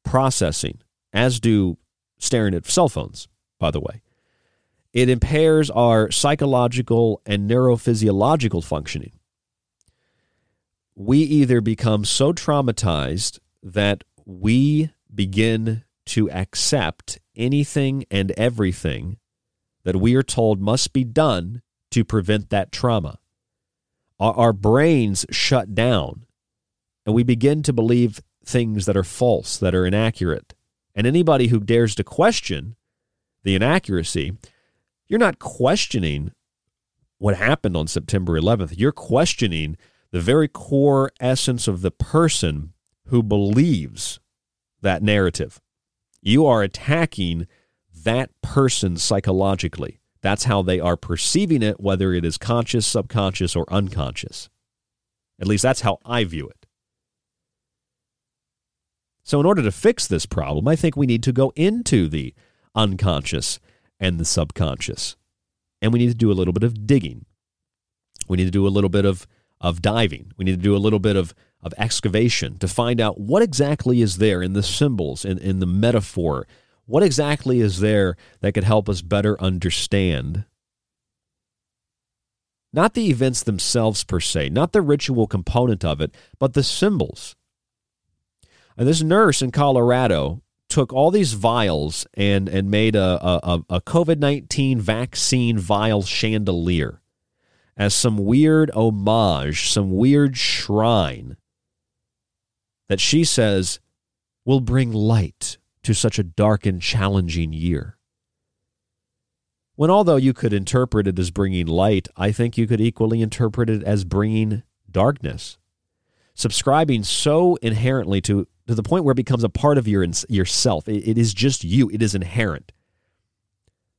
processing, as do staring at cell phones, by the way. It impairs our psychological and neurophysiological functioning. We either become so traumatized that we begin to accept anything and everything that we are told must be done to prevent that trauma. Our, our brains shut down and we begin to believe things that are false, that are inaccurate. And anybody who dares to question the inaccuracy, you're not questioning what happened on September 11th. You're questioning the very core essence of the person who believes that narrative. You are attacking that person psychologically. That's how they are perceiving it, whether it is conscious, subconscious, or unconscious. At least that's how I view it. So, in order to fix this problem, I think we need to go into the unconscious and the subconscious. And we need to do a little bit of digging. We need to do a little bit of, of diving. We need to do a little bit of, of excavation to find out what exactly is there in the symbols, in, in the metaphor. What exactly is there that could help us better understand not the events themselves per se, not the ritual component of it, but the symbols? And this nurse in Colorado took all these vials and and made a a, a COVID nineteen vaccine vial chandelier as some weird homage, some weird shrine that she says will bring light to such a dark and challenging year. When although you could interpret it as bringing light, I think you could equally interpret it as bringing darkness. Subscribing so inherently to to the point where it becomes a part of your yourself. It, it is just you. It is inherent.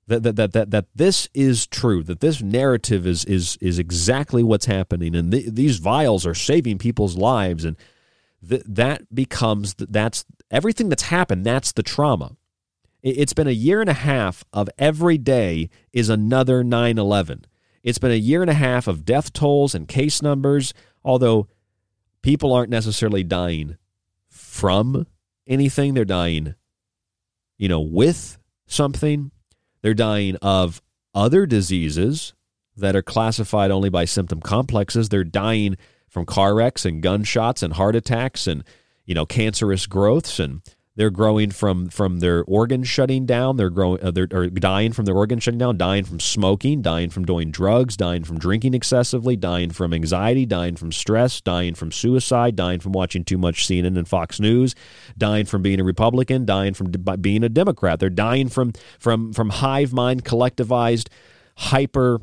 That, that, that, that, that this is true, that this narrative is, is, is exactly what's happening, and th- these vials are saving people's lives, and th- that becomes, that's everything that's happened, that's the trauma. It's been a year and a half of every day is another 9 11. It's been a year and a half of death tolls and case numbers, although people aren't necessarily dying from anything. They're dying, you know, with something. They're dying of other diseases that are classified only by symptom complexes. They're dying from car wrecks and gunshots and heart attacks and, you know, cancerous growths and they're growing from from their organs shutting down. They're growing. Uh, they're, are dying from their organs shutting down. Dying from smoking. Dying from doing drugs. Dying from drinking excessively. Dying from anxiety. Dying from stress. Dying from suicide. Dying from watching too much CNN and Fox News. Dying from being a Republican. Dying from being a Democrat. They're dying from from from hive mind, collectivized, hyper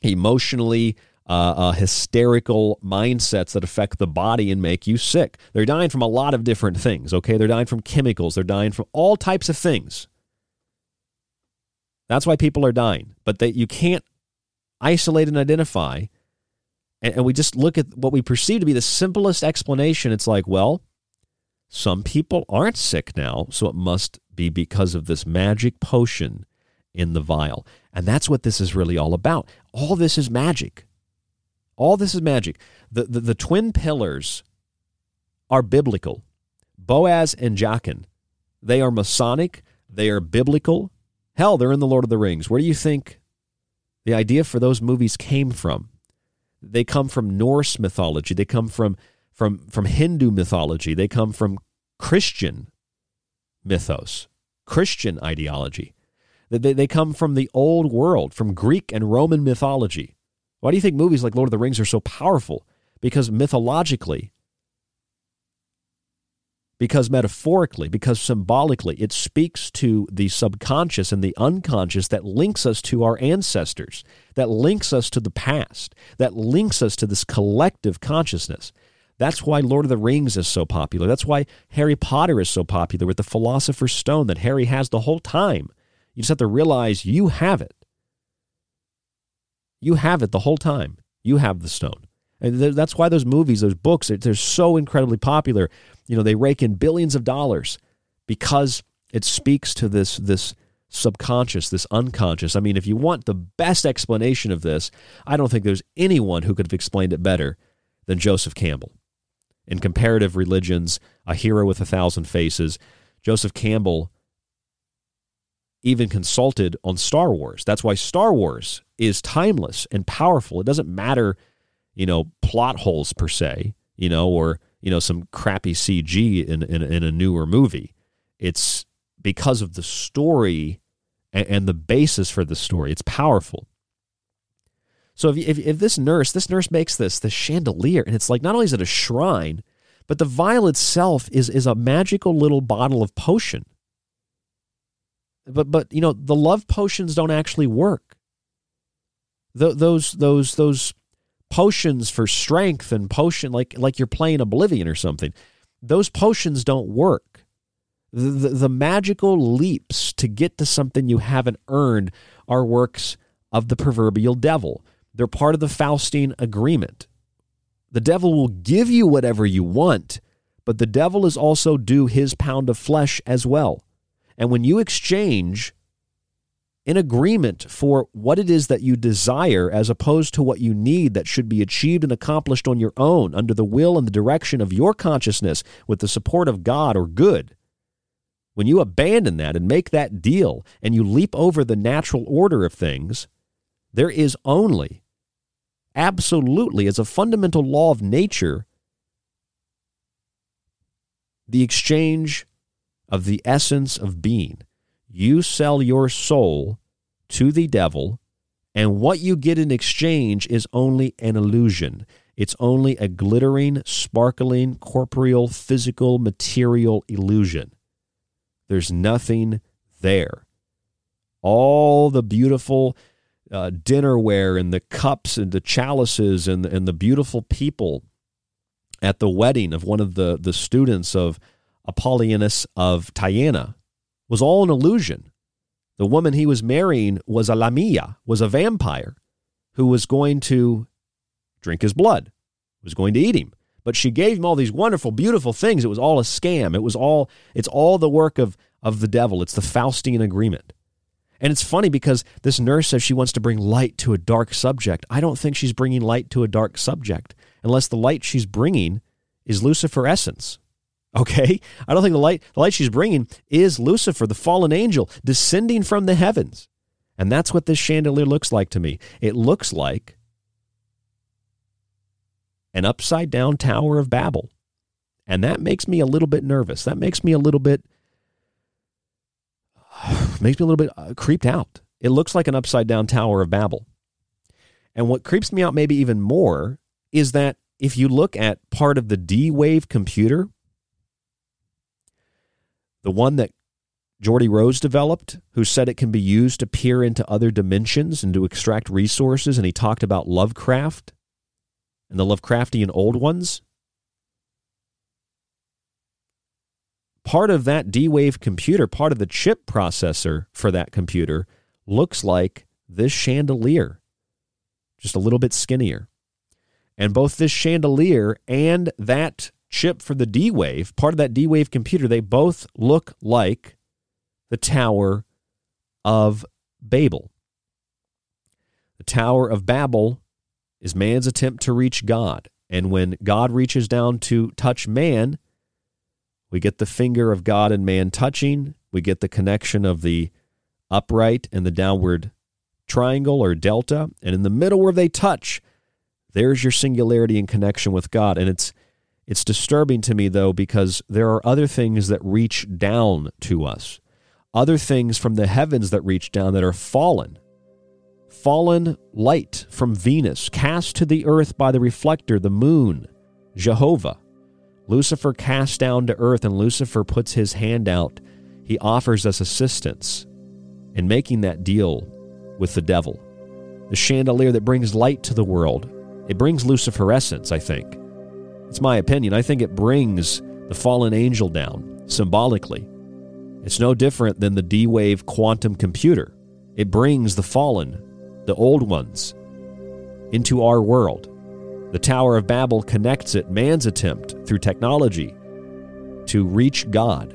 emotionally uh, uh, hysterical mindsets that affect the body and make you sick. They're dying from a lot of different things, okay? They're dying from chemicals, they're dying from all types of things. That's why people are dying. But that you can't isolate and identify. And, and we just look at what we perceive to be the simplest explanation. It's like, well, some people aren't sick now, so it must be because of this magic potion in the vial. And that's what this is really all about. All this is magic. All this is magic. The, the, the twin pillars are biblical. Boaz and Jachin, they are Masonic, they are biblical. Hell, they're in the Lord of the Rings. Where do you think the idea for those movies came from? They come from Norse mythology. They come from from from Hindu mythology. They come from Christian mythos, Christian ideology. They, they come from the old world, from Greek and Roman mythology. Why do you think movies like Lord of the Rings are so powerful? Because mythologically, because metaphorically, because symbolically, it speaks to the subconscious and the unconscious that links us to our ancestors, that links us to the past, that links us to this collective consciousness. That's why Lord of the Rings is so popular. That's why Harry Potter is so popular with the Philosopher's Stone that Harry has the whole time. You just have to realize you have it. You have it the whole time. You have the stone. And th- that's why those movies, those books, they're, they're so incredibly popular. You know, they rake in billions of dollars because it speaks to this this subconscious, this unconscious. I mean, if you want the best explanation of this, I don't think there's anyone who could have explained it better than Joseph Campbell. In comparative religions, a hero with a thousand faces, Joseph Campbell even consulted on Star Wars. That's why Star Wars is timeless and powerful. It doesn't matter, you know, plot holes per se, you know, or you know some crappy CG in in, in a newer movie. It's because of the story and, and the basis for the story. It's powerful. So if, if, if this nurse, this nurse makes this this chandelier, and it's like not only is it a shrine, but the vial itself is is a magical little bottle of potion but but you know the love potions don't actually work. Th- those those those potions for strength and potion like like you're playing Oblivion or something. Those potions don't work. The, the, the magical leaps to get to something you haven't earned are works of the proverbial devil. They're part of the Faustian agreement. The devil will give you whatever you want, but the devil is also due his pound of flesh as well. And when you exchange in agreement for what it is that you desire as opposed to what you need that should be achieved and accomplished on your own under the will and the direction of your consciousness with the support of God or good, when you abandon that and make that deal and you leap over the natural order of things, there is only, absolutely, as a fundamental law of nature, the exchange of the essence of being. You sell your soul to the devil, and what you get in exchange is only an illusion. It's only a glittering, sparkling, corporeal, physical, material illusion. There's nothing there. All the beautiful uh, dinnerware and the cups and the chalices and, and the beautiful people at the wedding of one of the, the students of Apollonius of Tyana was all an illusion. The woman he was marrying was a Lamia, was a vampire who was going to drink his blood, was going to eat him. But she gave him all these wonderful, beautiful things. It was all a scam. It was all it's all the work of of the devil. It's the Faustian agreement. And it's funny because this nurse says she wants to bring light to a dark subject. I don't think she's bringing light to a dark subject unless the light she's bringing is Lucifer essence. Okay? I don't think the light the light she's bringing is Lucifer, the fallen angel, descending from the heavens. And that's what this chandelier looks like to me. It looks like an upside down Tower of Babel. And that makes me a little bit nervous. That makes me a little bit makes me a little bit uh, creeped out. It looks like an upside down Tower of Babel. And what creeps me out maybe even more is that if you look at part of the D Wave computer, the one that Geordie Rose developed, who said it can be used to peer into other dimensions and to extract resources, and he talked about Lovecraft and the Lovecraftian old ones. Part of that D Wave computer, part of the chip processor for that computer, looks like this chandelier, just a little bit skinnier. And both this chandelier and that chip for the D Wave, part of that D Wave computer, they both look like the Tower of Babel. The Tower of Babel is man's attempt to reach God. And when God reaches down to touch man, we get the finger of God and man touching. We get the connection of the upright and the downward triangle or delta. And in the middle where they touch, there's your singularity and connection with God. And it's it's disturbing to me, though, because there are other things that reach down to us, other things from the heavens that reach down that are fallen. Fallen light from Venus, cast to the earth by the reflector, the moon, Jehovah. Lucifer cast down to earth, and Lucifer puts his hand out. He offers us assistance in making that deal with the devil. The chandelier that brings light to the world. It brings Lucifer essence, I think. It's my opinion. I think it brings the fallen angel down symbolically. It's no different than the D Wave quantum computer. It brings the fallen, the old ones, into our world. The Tower of Babel connects it, man's attempt through technology, to reach God.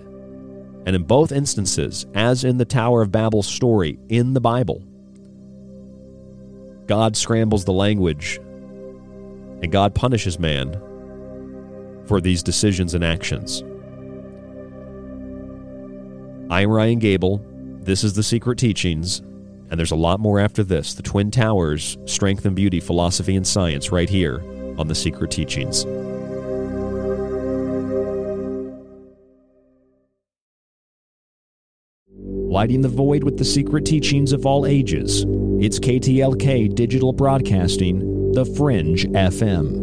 And in both instances, as in the Tower of Babel story in the Bible, God scrambles the language and God punishes man for these decisions and actions. I'm Ryan Gable. This is The Secret Teachings, and there's a lot more after this The Twin Towers, Strength and Beauty, Philosophy and Science, right here on The Secret Teachings. Lighting the void with the secret teachings of all ages. It's KTLK Digital Broadcasting, The Fringe FM.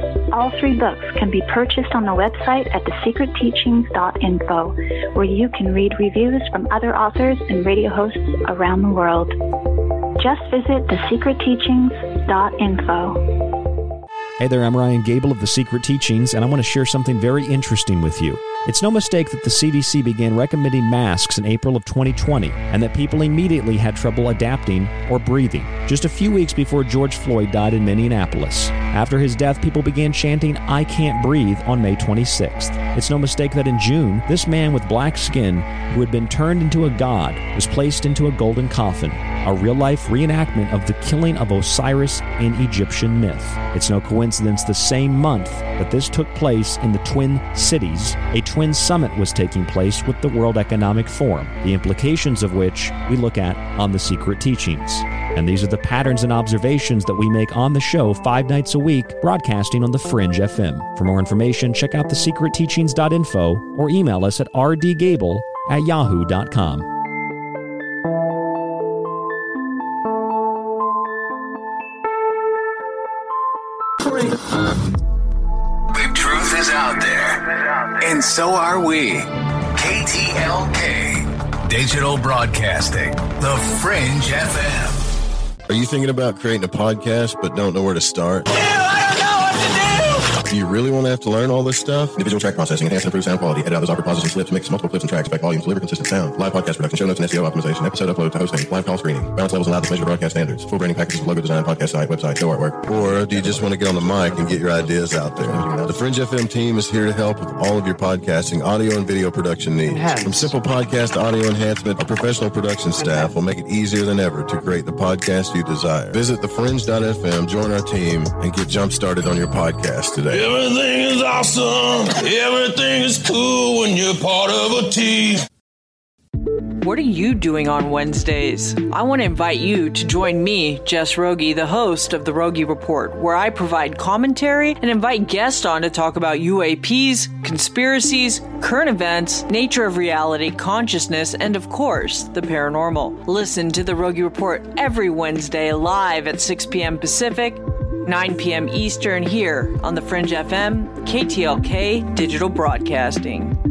All three books can be purchased on the website at thesecretteachings.info, where you can read reviews from other authors and radio hosts around the world. Just visit thesecretteachings.info. Hey there, I'm Ryan Gable of The Secret Teachings, and I want to share something very interesting with you. It's no mistake that the CDC began recommending masks in April of 2020 and that people immediately had trouble adapting or breathing, just a few weeks before George Floyd died in Minneapolis. After his death, people began chanting, I can't breathe on May 26th. It's no mistake that in June, this man with black skin, who had been turned into a god, was placed into a golden coffin, a real life reenactment of the killing of Osiris in Egyptian myth. It's no coincidence the same month that this took place in the Twin Cities, a Twin Summit was taking place with the World Economic Forum, the implications of which we look at on The Secret Teachings. And these are the patterns and observations that we make on the show five nights a week, broadcasting on The Fringe FM. For more information, check out thesecretteachings.info or email us at rdgable at yahoo.com. and so are we. KTLK, Digital Broadcasting, The Fringe FM. Are you thinking about creating a podcast but don't know where to start? Do you really want to have to learn all this stuff? Individual track processing, enhance and improve sound quality, edit out those awkward pauses and clips, mix multiple clips and tracks, back volumes, deliver consistent sound, live podcast production, show notes and SEO optimization, episode upload to hosting, live call screening, balance levels and loudness measure broadcast standards, full branding packages, logo design, podcast site, website, show artwork. Or do you just want to get on the mic and get your ideas out there? The Fringe FM team is here to help with all of your podcasting, audio and video production needs. From simple podcast audio enhancement, our professional production staff will make it easier than ever to create the podcast you desire. Visit thefringe.fm, join our team, and get jump started on your podcast today. Everything is awesome. Everything is cool when you're part of a team. What are you doing on Wednesdays? I want to invite you to join me, Jess Rogie, the host of the Rogie Report, where I provide commentary and invite guests on to talk about UAPs, conspiracies, current events, nature of reality, consciousness, and of course, the paranormal. Listen to the Rogie Report every Wednesday live at 6 p.m. Pacific, 9 p.m. Eastern here on the Fringe FM, KTLK Digital Broadcasting.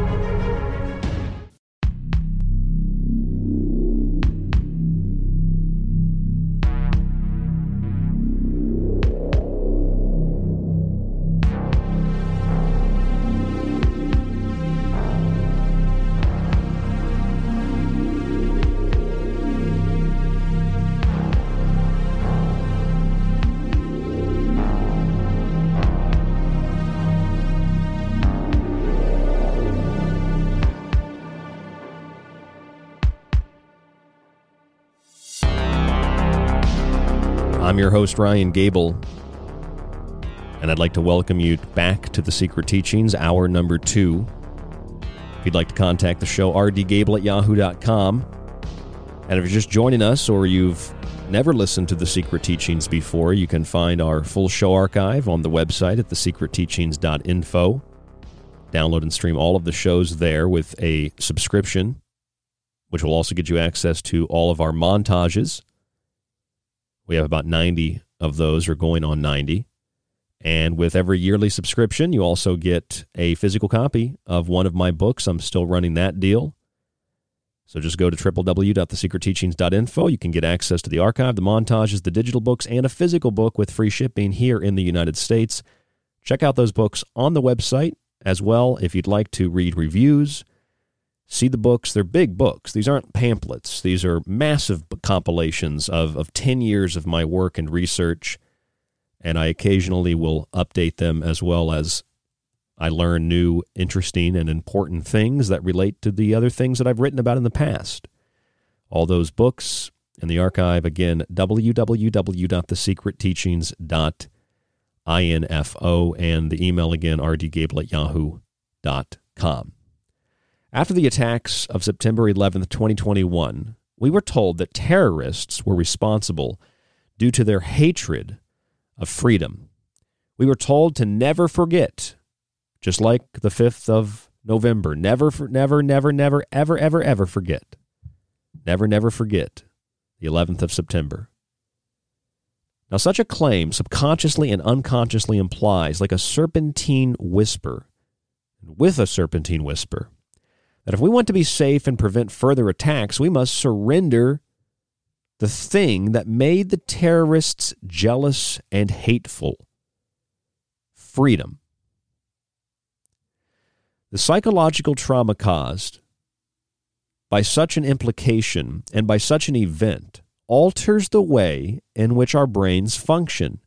Your host, Ryan Gable, and I'd like to welcome you back to the Secret Teachings, hour number two. If you'd like to contact the show, rdgable at yahoo.com. And if you're just joining us or you've never listened to the Secret Teachings before, you can find our full show archive on the website at thesecretteachings.info. Download and stream all of the shows there with a subscription, which will also get you access to all of our montages we have about 90 of those, or going on 90. And with every yearly subscription, you also get a physical copy of one of my books. I'm still running that deal. So just go to www.thesecretteachings.info. You can get access to the archive, the montages, the digital books, and a physical book with free shipping here in the United States. Check out those books on the website as well if you'd like to read reviews see the books. They're big books. These aren't pamphlets. These are massive compilations of, of 10 years of my work and research. And I occasionally will update them as well as I learn new, interesting, and important things that relate to the other things that I've written about in the past. All those books in the archive, again, www.thesecretteachings.info, and the email again, rdgable at yahoo.com. After the attacks of September 11, 2021, we were told that terrorists were responsible due to their hatred of freedom. We were told to never forget, just like the 5th of November, never, never, never, never, ever, ever, ever forget. Never, never forget the 11th of September. Now, such a claim subconsciously and unconsciously implies, like a serpentine whisper, with a serpentine whisper, that if we want to be safe and prevent further attacks, we must surrender the thing that made the terrorists jealous and hateful freedom. The psychological trauma caused by such an implication and by such an event alters the way in which our brains function.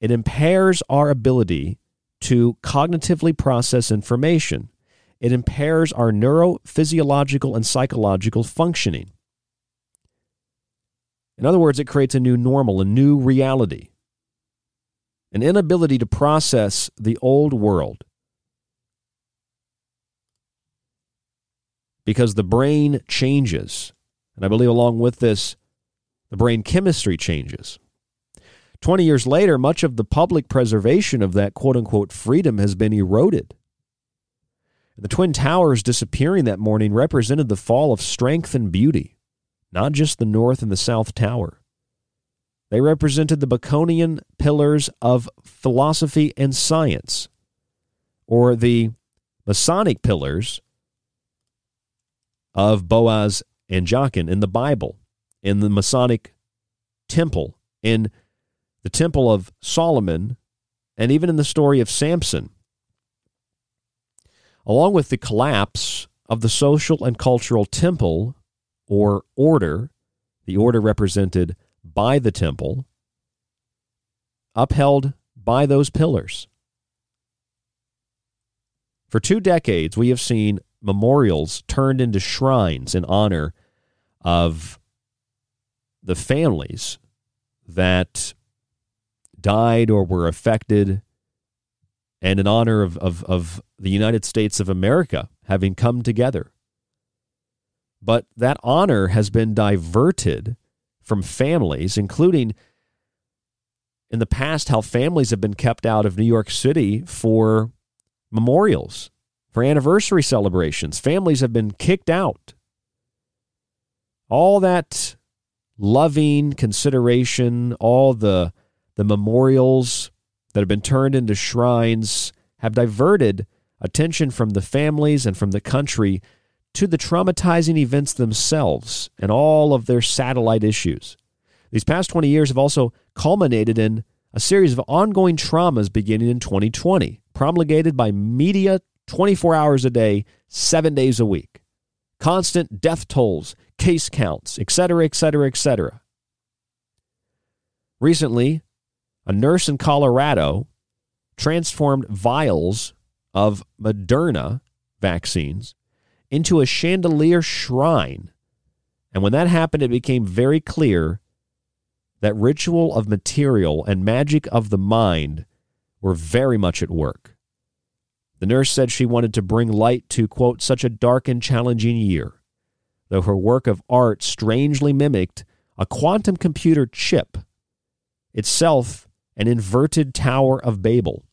It impairs our ability to cognitively process information it impairs our neurophysiological and psychological functioning. In other words, it creates a new normal, a new reality, an inability to process the old world. Because the brain changes. And I believe along with this, the brain chemistry changes. 20 years later, much of the public preservation of that quote unquote freedom has been eroded. The Twin Towers disappearing that morning represented the fall of strength and beauty, not just the North and the South Tower. They represented the Baconian pillars of philosophy and science, or the Masonic pillars of Boaz and Jachin in the Bible, in the Masonic temple, in the Temple of Solomon, and even in the story of Samson along with the collapse of the social and cultural temple or order, the order represented by the temple, upheld by those pillars. For two decades, we have seen memorials turned into shrines in honor of the families that died or were affected and in honor of, of, of the United States of America having come together. But that honor has been diverted from families, including in the past how families have been kept out of New York City for memorials, for anniversary celebrations. Families have been kicked out. All that loving consideration, all the the memorials that have been turned into shrines have diverted attention from the families and from the country to the traumatizing events themselves and all of their satellite issues. These past 20 years have also culminated in a series of ongoing traumas beginning in 2020, promulgated by media 24 hours a day, seven days a week. Constant death tolls, case counts, etc., etc., etc. Recently, a nurse in Colorado transformed vials of Moderna vaccines into a chandelier shrine. And when that happened, it became very clear that ritual of material and magic of the mind were very much at work. The nurse said she wanted to bring light to, quote, such a dark and challenging year, though her work of art strangely mimicked a quantum computer chip, itself an inverted Tower of Babel.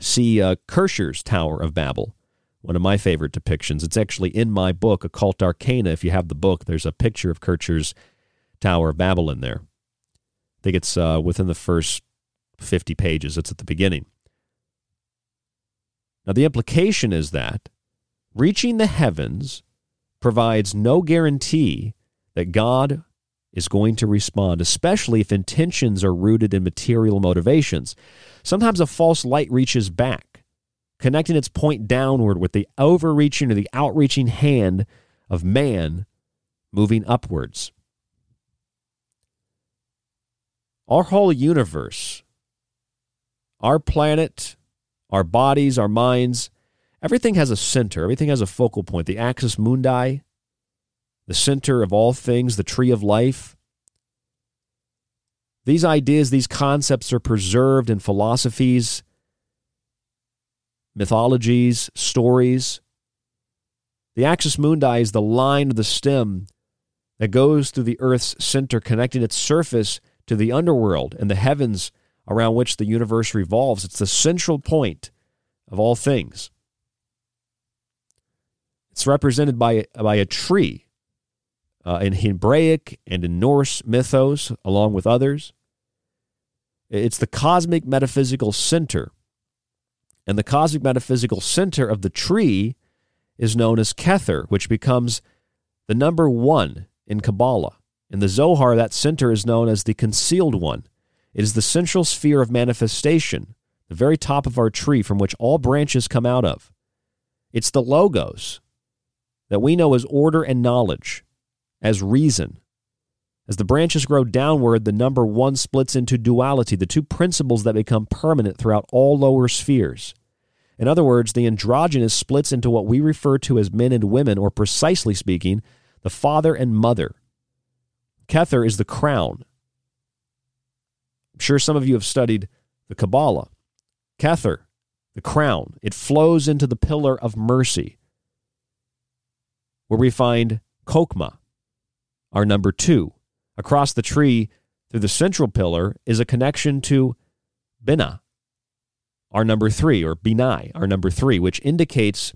See uh, Kircher's Tower of Babel, one of my favorite depictions. It's actually in my book, Occult Arcana. If you have the book, there's a picture of Kircher's Tower of Babel in there. I think it's uh, within the first 50 pages, it's at the beginning. Now, the implication is that reaching the heavens provides no guarantee that God is going to respond, especially if intentions are rooted in material motivations. Sometimes a false light reaches back, connecting its point downward with the overreaching or the outreaching hand of man moving upwards. Our whole universe, our planet, our bodies, our minds, everything has a center, everything has a focal point. The axis mundi, the center of all things, the tree of life. These ideas, these concepts are preserved in philosophies, mythologies, stories. The axis mundi is the line of the stem that goes through the Earth's center, connecting its surface to the underworld and the heavens around which the universe revolves. It's the central point of all things. It's represented by, by a tree uh, in Hebraic and in Norse mythos, along with others. It's the cosmic metaphysical center. And the cosmic metaphysical center of the tree is known as Kether, which becomes the number one in Kabbalah. In the Zohar, that center is known as the concealed one. It is the central sphere of manifestation, the very top of our tree from which all branches come out of. It's the logos that we know as order and knowledge as reason. As the branches grow downward, the number one splits into duality, the two principles that become permanent throughout all lower spheres. In other words, the androgynous splits into what we refer to as men and women, or precisely speaking, the father and mother. Kether is the crown. I'm sure some of you have studied the Kabbalah. Kether, the crown, it flows into the pillar of mercy, where we find Chokmah, our number two. Across the tree, through the central pillar, is a connection to Binah, our number three, or Binai, our number three, which indicates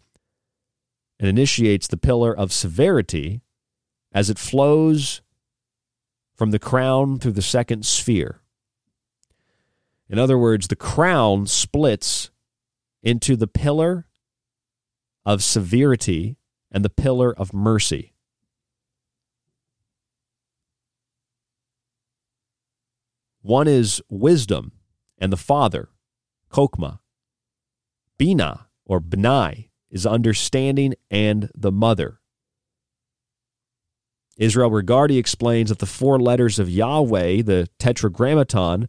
and initiates the pillar of severity as it flows from the crown through the second sphere. In other words, the crown splits into the pillar of severity and the pillar of mercy. One is wisdom and the father, Chokmah. Binah, or Benai, is understanding and the mother. Israel Regardie explains that the four letters of Yahweh, the Tetragrammaton,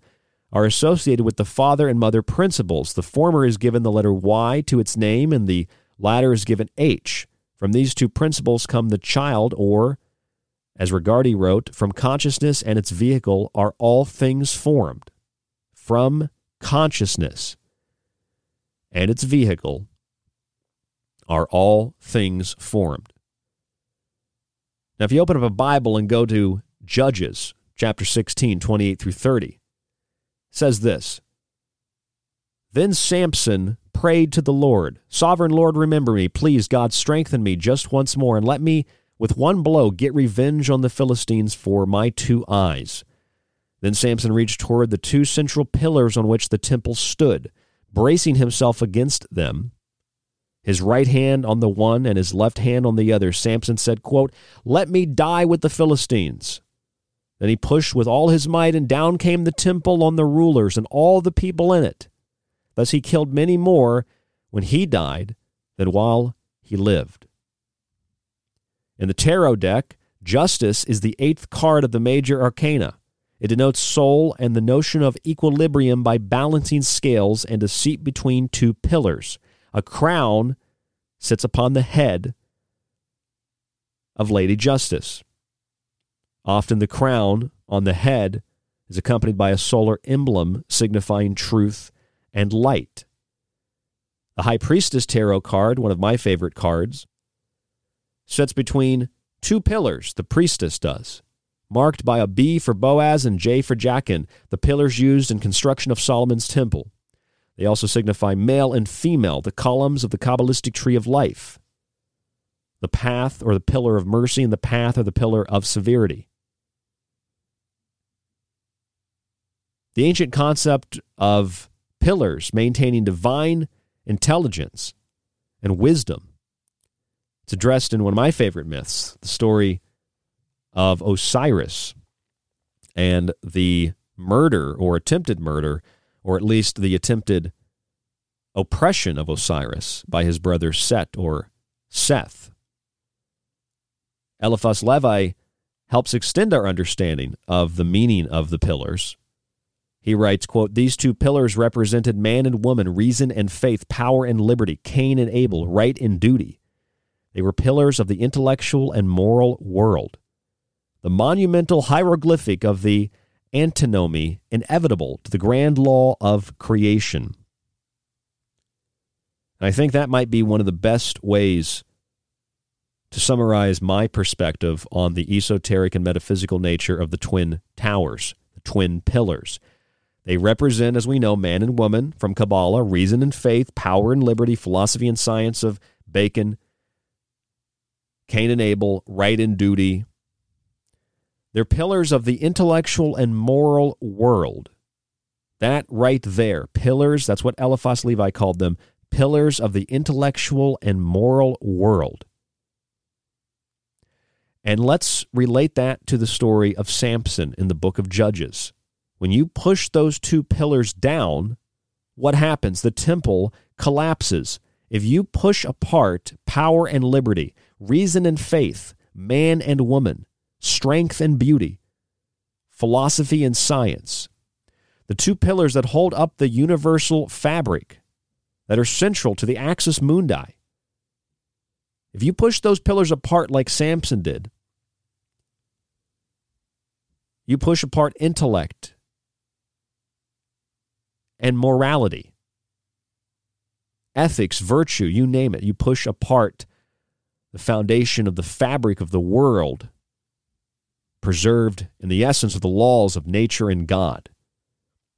are associated with the father and mother principles. The former is given the letter Y to its name, and the latter is given H. From these two principles come the child, or as Regardie wrote, from consciousness and its vehicle are all things formed. From consciousness and its vehicle are all things formed. Now, if you open up a Bible and go to Judges chapter 16, 28 through 30, says this Then Samson prayed to the Lord, Sovereign Lord, remember me. Please, God, strengthen me just once more and let me, with one blow, get revenge on the Philistines for my two eyes. Then Samson reached toward the two central pillars on which the temple stood, bracing himself against them. His right hand on the one and his left hand on the other, Samson said, quote, Let me die with the Philistines. Then he pushed with all his might, and down came the temple on the rulers and all the people in it. Thus he killed many more when he died than while he lived. In the tarot deck, justice is the eighth card of the major arcana. It denotes soul and the notion of equilibrium by balancing scales and a seat between two pillars. A crown sits upon the head of Lady Justice. Often the crown on the head is accompanied by a solar emblem signifying truth and light. The High Priestess Tarot card, one of my favorite cards, sits between two pillars, the priestess does, marked by a B for Boaz and J for Jachin, the pillars used in construction of Solomon's temple. They also signify male and female, the columns of the Kabbalistic tree of life, the path or the pillar of mercy, and the path or the pillar of severity. The ancient concept of pillars maintaining divine intelligence and wisdom. It's addressed in one of my favorite myths, the story of Osiris and the murder or attempted murder, or at least the attempted oppression of Osiris by his brother Set or Seth. Eliphas Levi helps extend our understanding of the meaning of the pillars he writes, quote, These two pillars represented man and woman, reason and faith, power and liberty, Cain and Abel, right and duty. They were pillars of the intellectual and moral world. The monumental hieroglyphic of the antinomy inevitable to the grand law of creation. And I think that might be one of the best ways to summarize my perspective on the esoteric and metaphysical nature of the twin towers, the twin pillars. They represent, as we know, man and woman from Kabbalah, reason and faith, power and liberty, philosophy and science of Bacon, Cain and Abel, right and duty. They're pillars of the intellectual and moral world. That right there, pillars, that's what Eliphas Levi called them, pillars of the intellectual and moral world. And let's relate that to the story of Samson in the book of Judges. When you push those two pillars down, what happens? The temple collapses. If you push apart power and liberty, reason and faith, man and woman, strength and beauty, philosophy and science, the two pillars that hold up the universal fabric that are central to the axis mundi, if you push those pillars apart like Samson did, you push apart intellect, and morality, ethics, virtue, you name it. You push apart the foundation of the fabric of the world, preserved in the essence of the laws of nature and God.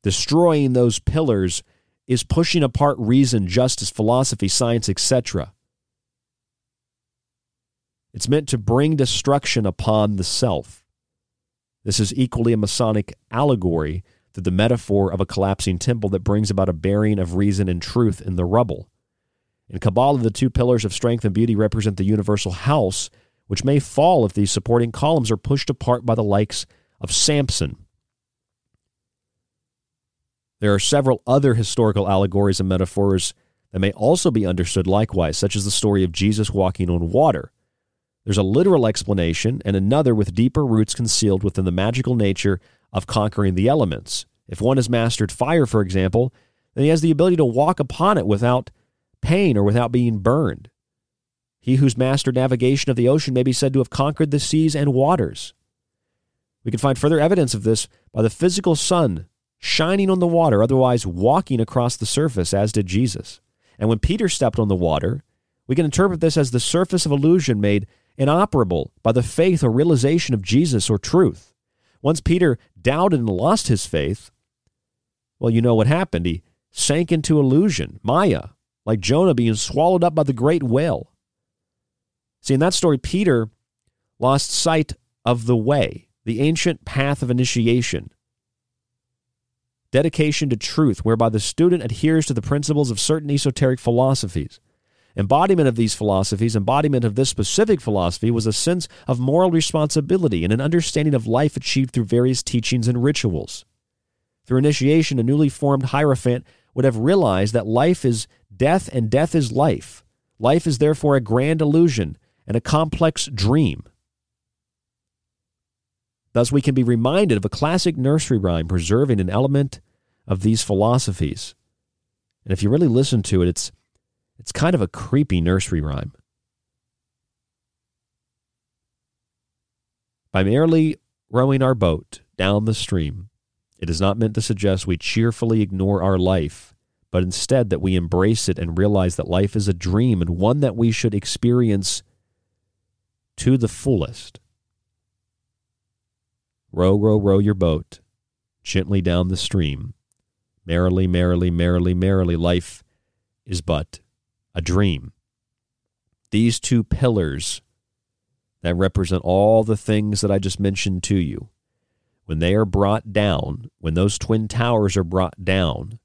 Destroying those pillars is pushing apart reason, justice, philosophy, science, etc. It's meant to bring destruction upon the self. This is equally a Masonic allegory to the metaphor of a collapsing temple that brings about a burying of reason and truth in the rubble. In Kabbalah, the two pillars of strength and beauty represent the universal house, which may fall if these supporting columns are pushed apart by the likes of Samson. There are several other historical allegories and metaphors that may also be understood likewise, such as the story of Jesus walking on water. There's a literal explanation and another with deeper roots concealed within the magical nature of conquering the elements. If one has mastered fire, for example, then he has the ability to walk upon it without pain or without being burned. He who's mastered navigation of the ocean may be said to have conquered the seas and waters. We can find further evidence of this by the physical sun shining on the water, otherwise walking across the surface, as did Jesus. And when Peter stepped on the water, we can interpret this as the surface of illusion made inoperable by the faith or realization of Jesus or truth. Once Peter doubted and lost his faith, well, you know what happened. He sank into illusion, Maya, like Jonah being swallowed up by the great whale. See, in that story, Peter lost sight of the way, the ancient path of initiation, dedication to truth, whereby the student adheres to the principles of certain esoteric philosophies. Embodiment of these philosophies, embodiment of this specific philosophy, was a sense of moral responsibility and an understanding of life achieved through various teachings and rituals. Through initiation, a newly formed Hierophant would have realized that life is death and death is life. Life is therefore a grand illusion and a complex dream. Thus, we can be reminded of a classic nursery rhyme preserving an element of these philosophies. And if you really listen to it, it's, it's kind of a creepy nursery rhyme. By merely rowing our boat down the stream, it is not meant to suggest we cheerfully ignore our life, but instead that we embrace it and realize that life is a dream and one that we should experience to the fullest. Row, row, row your boat gently down the stream. Merrily, merrily, merrily, merrily, life is but a dream. These two pillars that represent all the things that I just mentioned to you, when they are brought down, when those twin towers are brought down,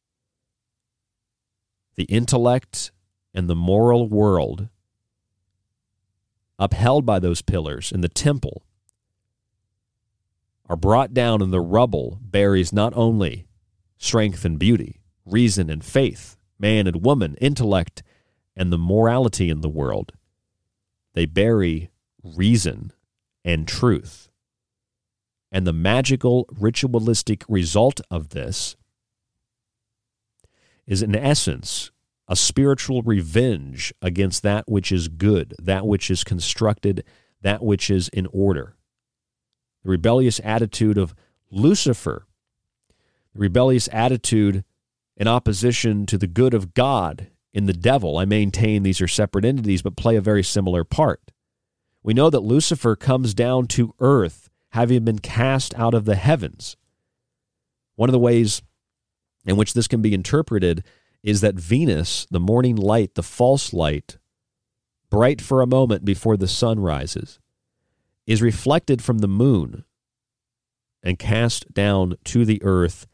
the intellect and the moral world upheld by those pillars in the temple are brought down, and the rubble buries not only strength and beauty, reason and faith, man and woman, intellect, and the morality in the world. They bury reason and truth. And the magical, ritualistic result of this is, in essence, a spiritual revenge against that which is good, that which is constructed, that which is in order the rebellious attitude of Lucifer, the rebellious attitude in opposition to the good of God in the devil. I maintain these are separate entities, but play a very similar part. We know that Lucifer comes down to earth, having been cast out of the heavens. One of the ways in which this can be interpreted is that Venus, the morning light, the false light, bright for a moment before the sun rises, is reflected from the moon and cast down to the earth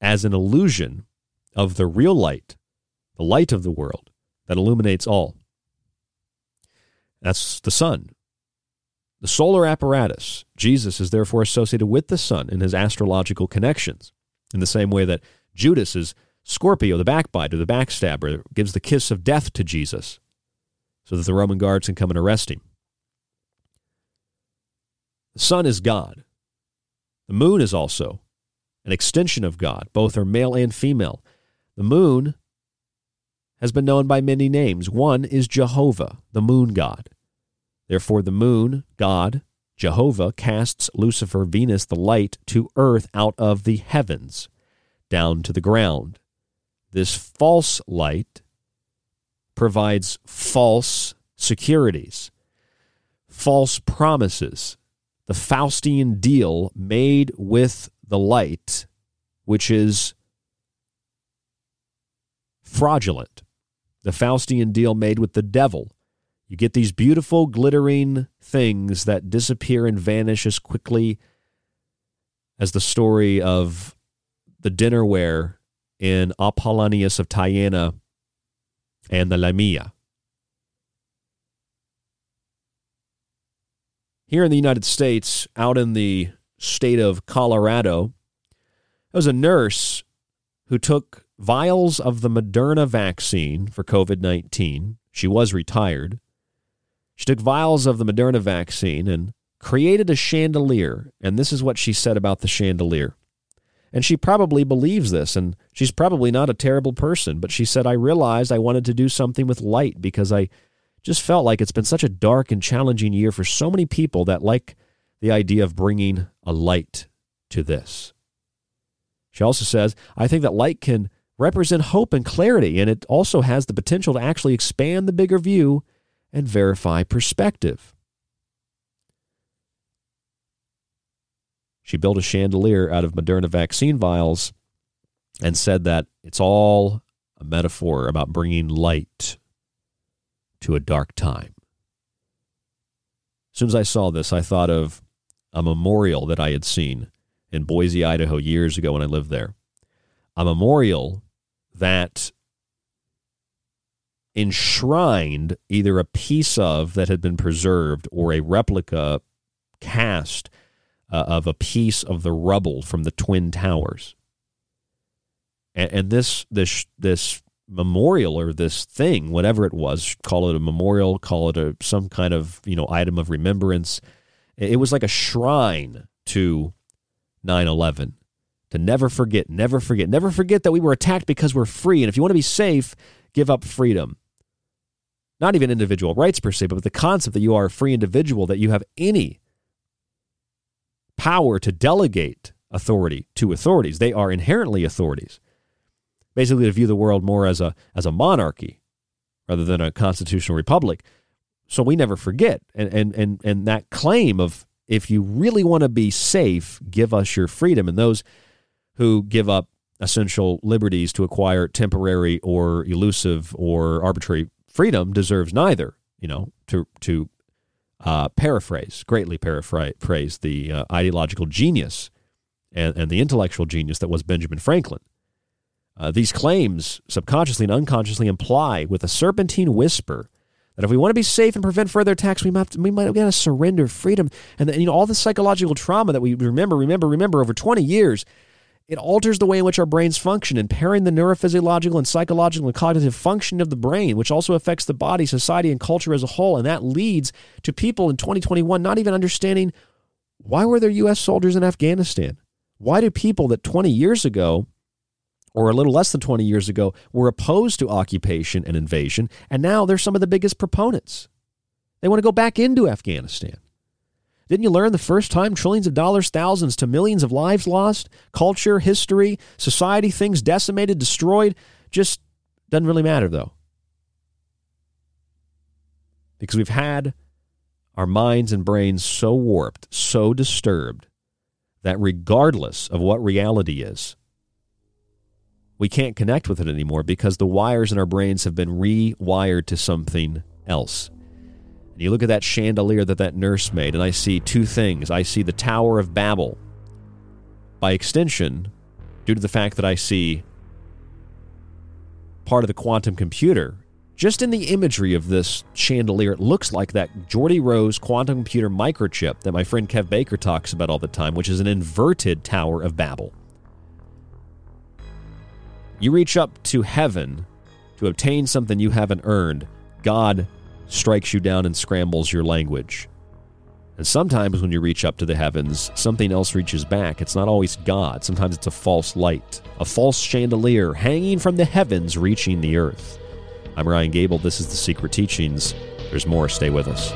as an illusion of the real light, the light of the world that illuminates all. That's the sun. The solar apparatus, Jesus is therefore associated with the sun in his astrological connections, in the same way that Judas is Scorpio, the backbiter, the backstabber, gives the kiss of death to Jesus so that the Roman guards can come and arrest him. The sun is God. The moon is also an extension of God. Both are male and female. The moon has been known by many names. One is Jehovah, the moon god. Therefore, the moon god, Jehovah, casts Lucifer, Venus, the light, to earth out of the heavens, down to the ground. This false light provides false securities, false promises, the Faustian deal made with the light, which is fraudulent. The Faustian deal made with the devil. You get these beautiful, glittering things that disappear and vanish as quickly as the story of the dinnerware in Apollonius of Tyana and the Lamia. Here in the United States, out in the state of Colorado, there was a nurse who took vials of the Moderna vaccine for COVID 19. She was retired. She took vials of the Moderna vaccine and created a chandelier. And this is what she said about the chandelier. And she probably believes this, and she's probably not a terrible person, but she said, I realized I wanted to do something with light because I just felt like it's been such a dark and challenging year for so many people that like the idea of bringing a light to this. She also says, I think that light can represent hope and clarity, and it also has the potential to actually expand the bigger view and verify perspective. She built a chandelier out of Moderna vaccine vials and said that it's all a metaphor about bringing light to a dark time. As soon as I saw this, I thought of a memorial that I had seen in Boise, Idaho, years ago when I lived there. A memorial that enshrined either a piece of that had been preserved or a replica cast uh, of a piece of the rubble from the twin towers. And, and this this this memorial or this thing whatever it was call it a memorial call it a some kind of you know item of remembrance it was like a shrine to 9-11 to never forget never forget never forget that we were attacked because we're free. And if you want to be safe give up freedom not even individual rights per se, but the concept that you are a free individual, that you have any power to delegate authority to authorities. They are inherently authorities. Basically, to view the world more as a as a monarchy rather than a constitutional republic. So we never forget. And and and, and that claim of if you really want to be safe, give us your freedom. And those who give up essential liberties to acquire temporary or elusive or arbitrary freedom deserves neither. You know, to to uh, paraphrase, greatly paraphrase the uh, ideological genius and, and the intellectual genius that was Benjamin Franklin. Uh, these claims subconsciously and unconsciously imply, with a serpentine whisper, that if we want to be safe and prevent further attacks, we might we might got to surrender freedom. And you know all the psychological trauma that we remember, remember, remember over 20 years it alters the way in which our brains function, impairing the neurophysiological and psychological and cognitive function of the brain, which also affects the body, society, and culture as a whole. And that leads to people in 2021 not even understanding why were there U.S. soldiers in Afghanistan? Why do people that 20 years ago, or a little less than 20 years ago, were opposed to occupation and invasion, and now they're some of the biggest proponents? They want to go back into Afghanistan. Didn't you learn the first time trillions of dollars, thousands to millions of lives lost? Culture, history, society, things decimated, destroyed. Just doesn't really matter, though. Because we've had our minds and brains so warped, so disturbed, that regardless of what reality is, we can't connect with it anymore because the wires in our brains have been rewired to something else. And you look at that chandelier that that nurse made, and I see two things. I see the Tower of Babel. By extension, due to the fact that I see part of the quantum computer, just in the imagery of this chandelier, it looks like that Geordie Rose quantum computer microchip that my friend Kev Baker talks about all the time, which is an inverted Tower of Babel. You reach up to heaven to obtain something you haven't earned. God strikes you down and scrambles your language. And sometimes when you reach up to the heavens, something else reaches back. It's not always God. Sometimes it's a false light, a false chandelier hanging from the heavens, reaching the earth. I'm Ryan Gable. This is The Secret Teachings. There's more. Stay with us.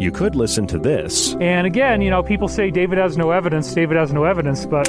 You could listen to this. And again, you know, people say David has no evidence, David has no evidence, but.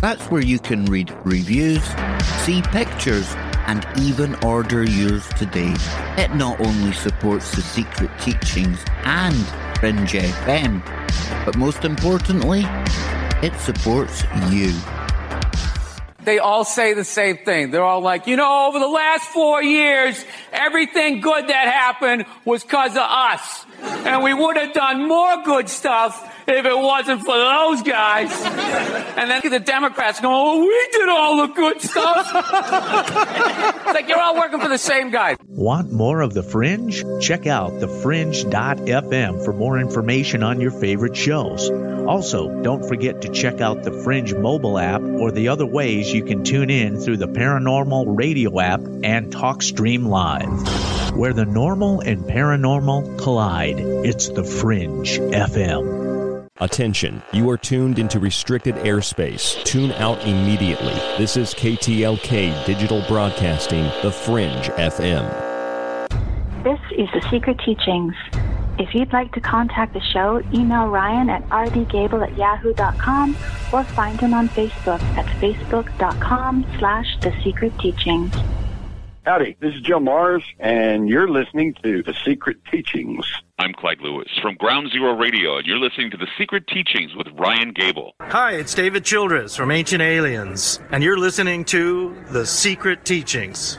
That's where you can read reviews, see pictures, and even order yours today. It not only supports the secret teachings and Fringe FM, but most importantly, it supports you. They all say the same thing. They're all like, you know, over the last four years, everything good that happened was because of us. And we would have done more good stuff if it wasn't for those guys. And then the Democrats go, oh, we did all the good stuff. it's like you're all working for the same guy. Want more of The Fringe? Check out thefringe.fm for more information on your favorite shows. Also, don't forget to check out the Fringe mobile app or the other ways you can tune in through the Paranormal Radio app and TalkStream Live. Where the normal and paranormal collide, it's the Fringe FM. Attention, you are tuned into restricted airspace. Tune out immediately. This is KTLK Digital Broadcasting, The Fringe FM. This is The Secret Teachings. If you'd like to contact the show, email Ryan at rdgable at yahoo.com or find him on Facebook at facebook.com slash The Secret Teachings. Howdy, this is Joe Mars, and you're listening to The Secret Teachings. I'm Clyde Lewis from Ground Zero Radio, and you're listening to The Secret Teachings with Ryan Gable. Hi, it's David Childress from Ancient Aliens, and you're listening to The Secret Teachings.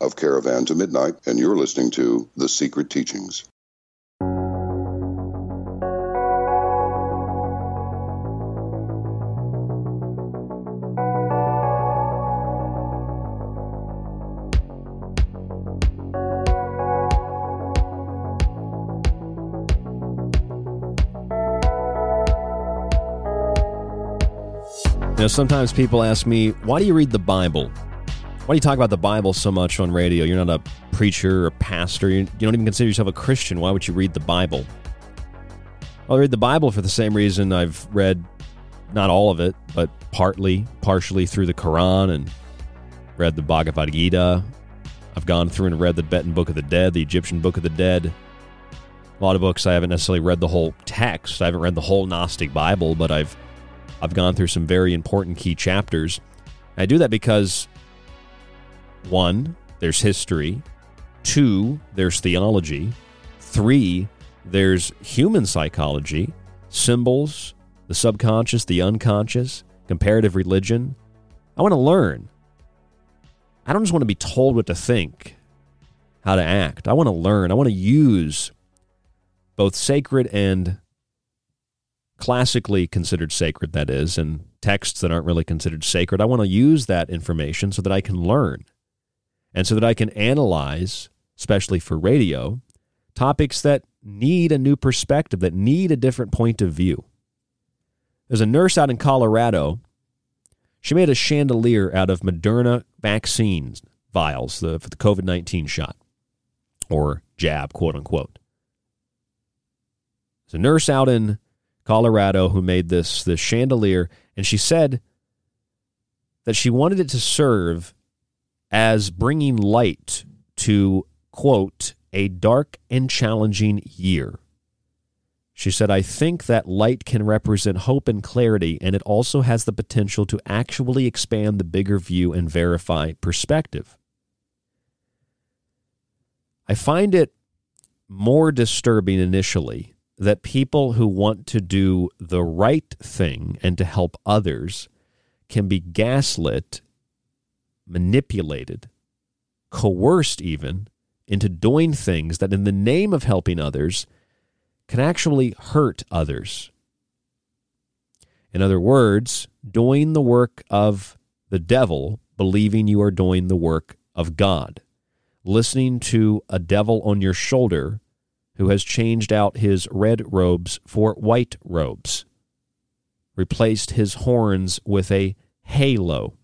of Caravan to Midnight, and you're listening to The Secret Teachings. Know, sometimes people ask me, why do you read the Bible? Why do you talk about the Bible so much on radio? You're not a preacher or pastor. You, don't even consider yourself a Christian. Why would you read the Bible? I read the Bible for the same reason I've read not all of it, but partly, partially through the Quran and read the Bhagavad Gita. I've gone through and read the Tibetan Book of the Dead, the Egyptian Book of the Dead. A lot of books I haven't necessarily read the whole text. I haven't read the whole Gnostic Bible, but I've I've gone through some very important key chapters. I do that because one, there's history. Two, there's theology. Three, there's human psychology, symbols, the subconscious, the unconscious, comparative religion. I want to learn. I don't just want to be told what to think, how to act. I want to learn. I want to use both sacred and classically considered sacred, that is, and texts that aren't really considered sacred. I want to use that information so that I can learn and so that I can analyze, especially for radio, topics that need a new perspective, that need a different point of view. There's a nurse out in Colorado. She made a chandelier out of Moderna vaccines vials the, for the COVID 19 shot or jab, quote unquote. There's a nurse out in Colorado who made this this chandelier, and she said that she wanted it to serve as bringing light to quote a dark and challenging year. She said, I think that light can represent hope and clarity, and it also has the potential to actually expand the bigger view and verify perspective. I find it more disturbing initially that people who want to do the right thing and to help others can be gaslit, manipulated, coerced even into doing things that, in the name of helping others, can actually hurt others. In other words, doing the work of the devil, believing you are doing the work of God, listening to a devil on your shoulder who has changed out his red robes for white robes, replaced his horns with a halo.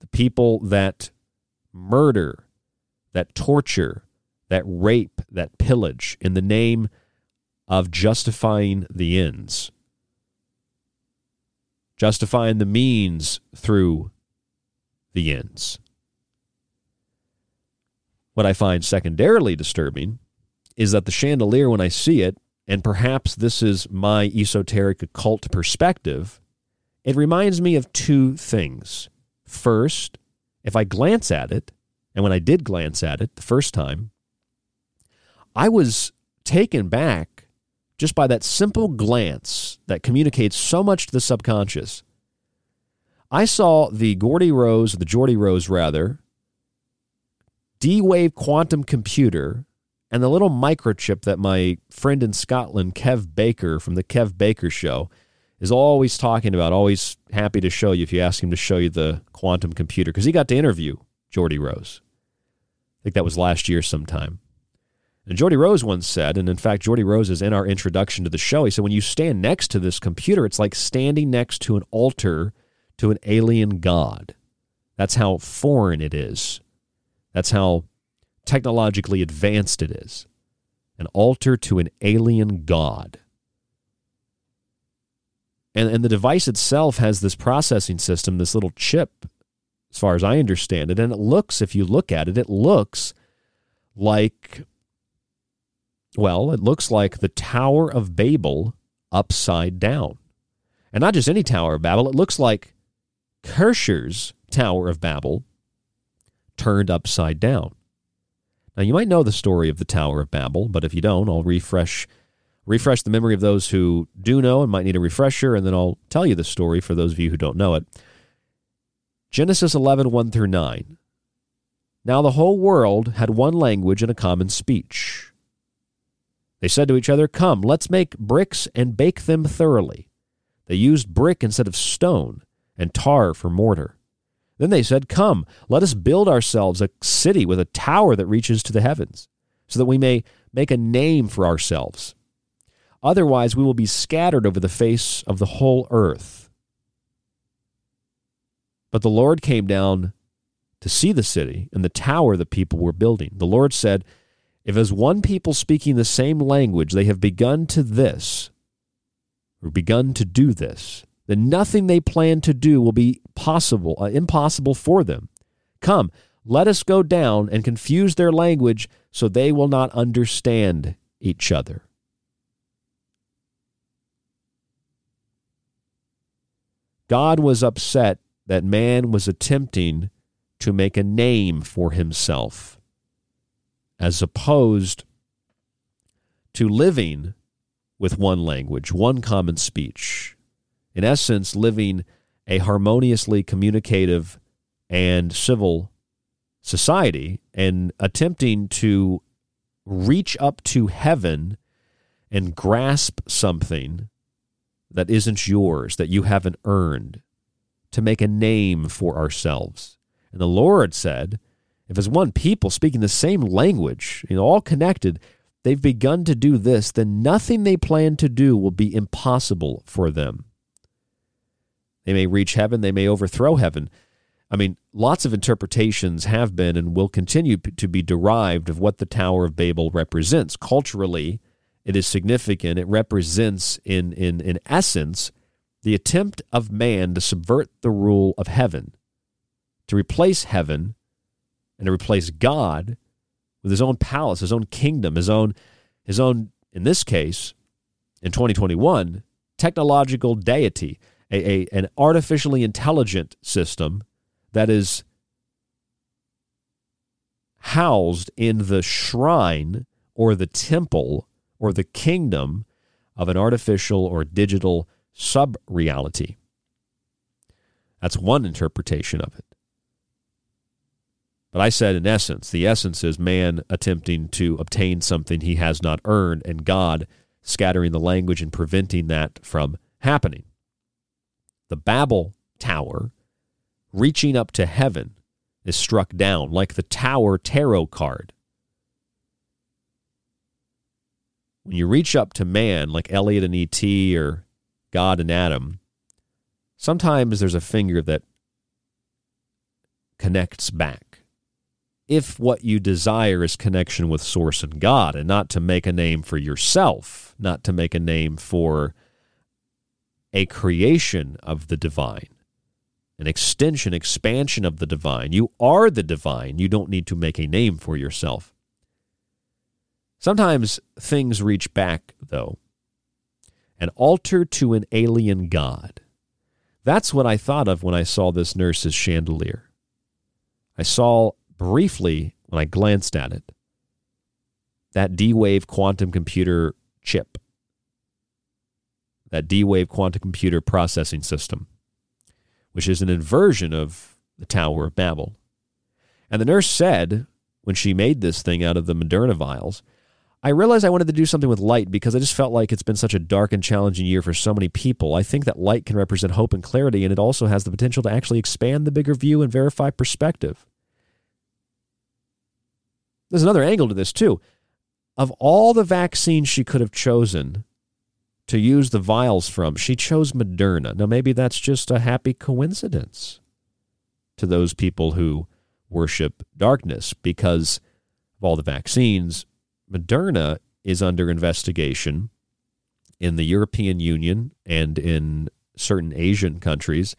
The people that murder, that torture, that rape, that pillage in the name of justifying the ends, justifying the means through the ends. What I find secondarily disturbing is that the chandelier, when I see it, and perhaps this is my esoteric occult perspective, it reminds me of two things. First, if I glance at it, and when I did glance at it the first time, I was taken back just by that simple glance that communicates so much to the subconscious. I saw the Gordy Rose, the Geordie Rose rather, D Wave quantum computer and the little microchip that my friend in Scotland, Kev Baker from the Kev Baker Show, is always talking about, always happy to show you if you ask him to show you the quantum computer, because he got to interview Geordie Rose. I think that was last year sometime. And Geordie Rose once said, and in fact, Geordie Rose is in our introduction to the show, he said, when you stand next to this computer, it's like standing next to an altar to an alien god. That's how foreign it is. That's how technologically advanced it is. An altar to an alien god. And, and the device itself has this processing system, this little chip, as far as I understand it. And it looks, if you look at it, it looks like, well, it looks like the Tower of Babel upside down. And not just any Tower of Babel, it looks like Kircher's Tower of Babel turned upside down. Now you might know the story of the Tower of Babel, but if you don't, I'll refresh refresh the memory of those who do know and might need a refresher, and then I'll tell you the story for those of you who don't know it. Genesis 11, 1 through 9. Now the whole world had one language and a common speech. They said to each other, Come, let's make bricks and bake them thoroughly. They used brick instead of stone, and tar for mortar. Then they said, Come, let us build ourselves a city with a tower that reaches to the heavens, so that we may make a name for ourselves. Otherwise, we will be scattered over the face of the whole earth. But the Lord came down to see the city and the tower the people were building. The Lord said, If as one people speaking the same language they have begun to this, or begun to do this, then nothing they plan to do will be possible, uh, impossible for them. Come, let us go down and confuse their language so they will not understand each other. God was upset that man was attempting to make a name for himself as opposed to living with one language, one common speech. In essence, living a harmoniously communicative and civil society and attempting to reach up to heaven and grasp something that isn't yours, that you haven't earned, to make a name for ourselves. And the Lord said, if as one people speaking the same language, you know, all connected, they've begun to do this, then nothing they plan to do will be impossible for them. They may reach heaven, they may overthrow heaven. I mean, lots of interpretations have been and will continue to be derived of what the Tower of Babel represents. Culturally, it is significant. It represents, in, in, in essence, the attempt of man to subvert the rule of heaven, to replace heaven and to replace God with his own palace, his own kingdom, his own, his own, in this case, in 2021, technological deity a, a, an artificially intelligent system that is housed in the shrine or the temple or the kingdom of an artificial or digital sub reality. That's one interpretation of it. But I said, in essence, the essence is man attempting to obtain something he has not earned, and God scattering the language and preventing that from happening the Babel Tower, reaching up to heaven, is struck down like the Tower tarot card. When you reach up to man, like Elliot and E.T. or God and Adam, sometimes there's a finger that connects back. If what you desire is connection with Source and God, and not to make a name for yourself, not to make a name for a creation of the divine, an extension, expansion of the divine. You are the divine. You don't need to make a name for yourself. Sometimes things reach back, though, and altar to an alien god. That's what I thought of when I saw this nurse's chandelier. I saw briefly when I glanced at it that D Wave quantum computer chip, that D Wave quantum computer processing system, which is an inversion of the Tower of Babel. And the nurse said, when she made this thing out of the Moderna vials, I realized I wanted to do something with light because I just felt like it's been such a dark and challenging year for so many people. I think that light can represent hope and clarity, and it also has the potential to actually expand the bigger view and verify perspective. There's another angle to this, too. Of all the vaccines she could have chosen to use the vials from, she chose Moderna. Now, maybe that's just a happy coincidence to those people who worship darkness because of all the vaccines, Moderna is under investigation in the European Union and in certain Asian countries.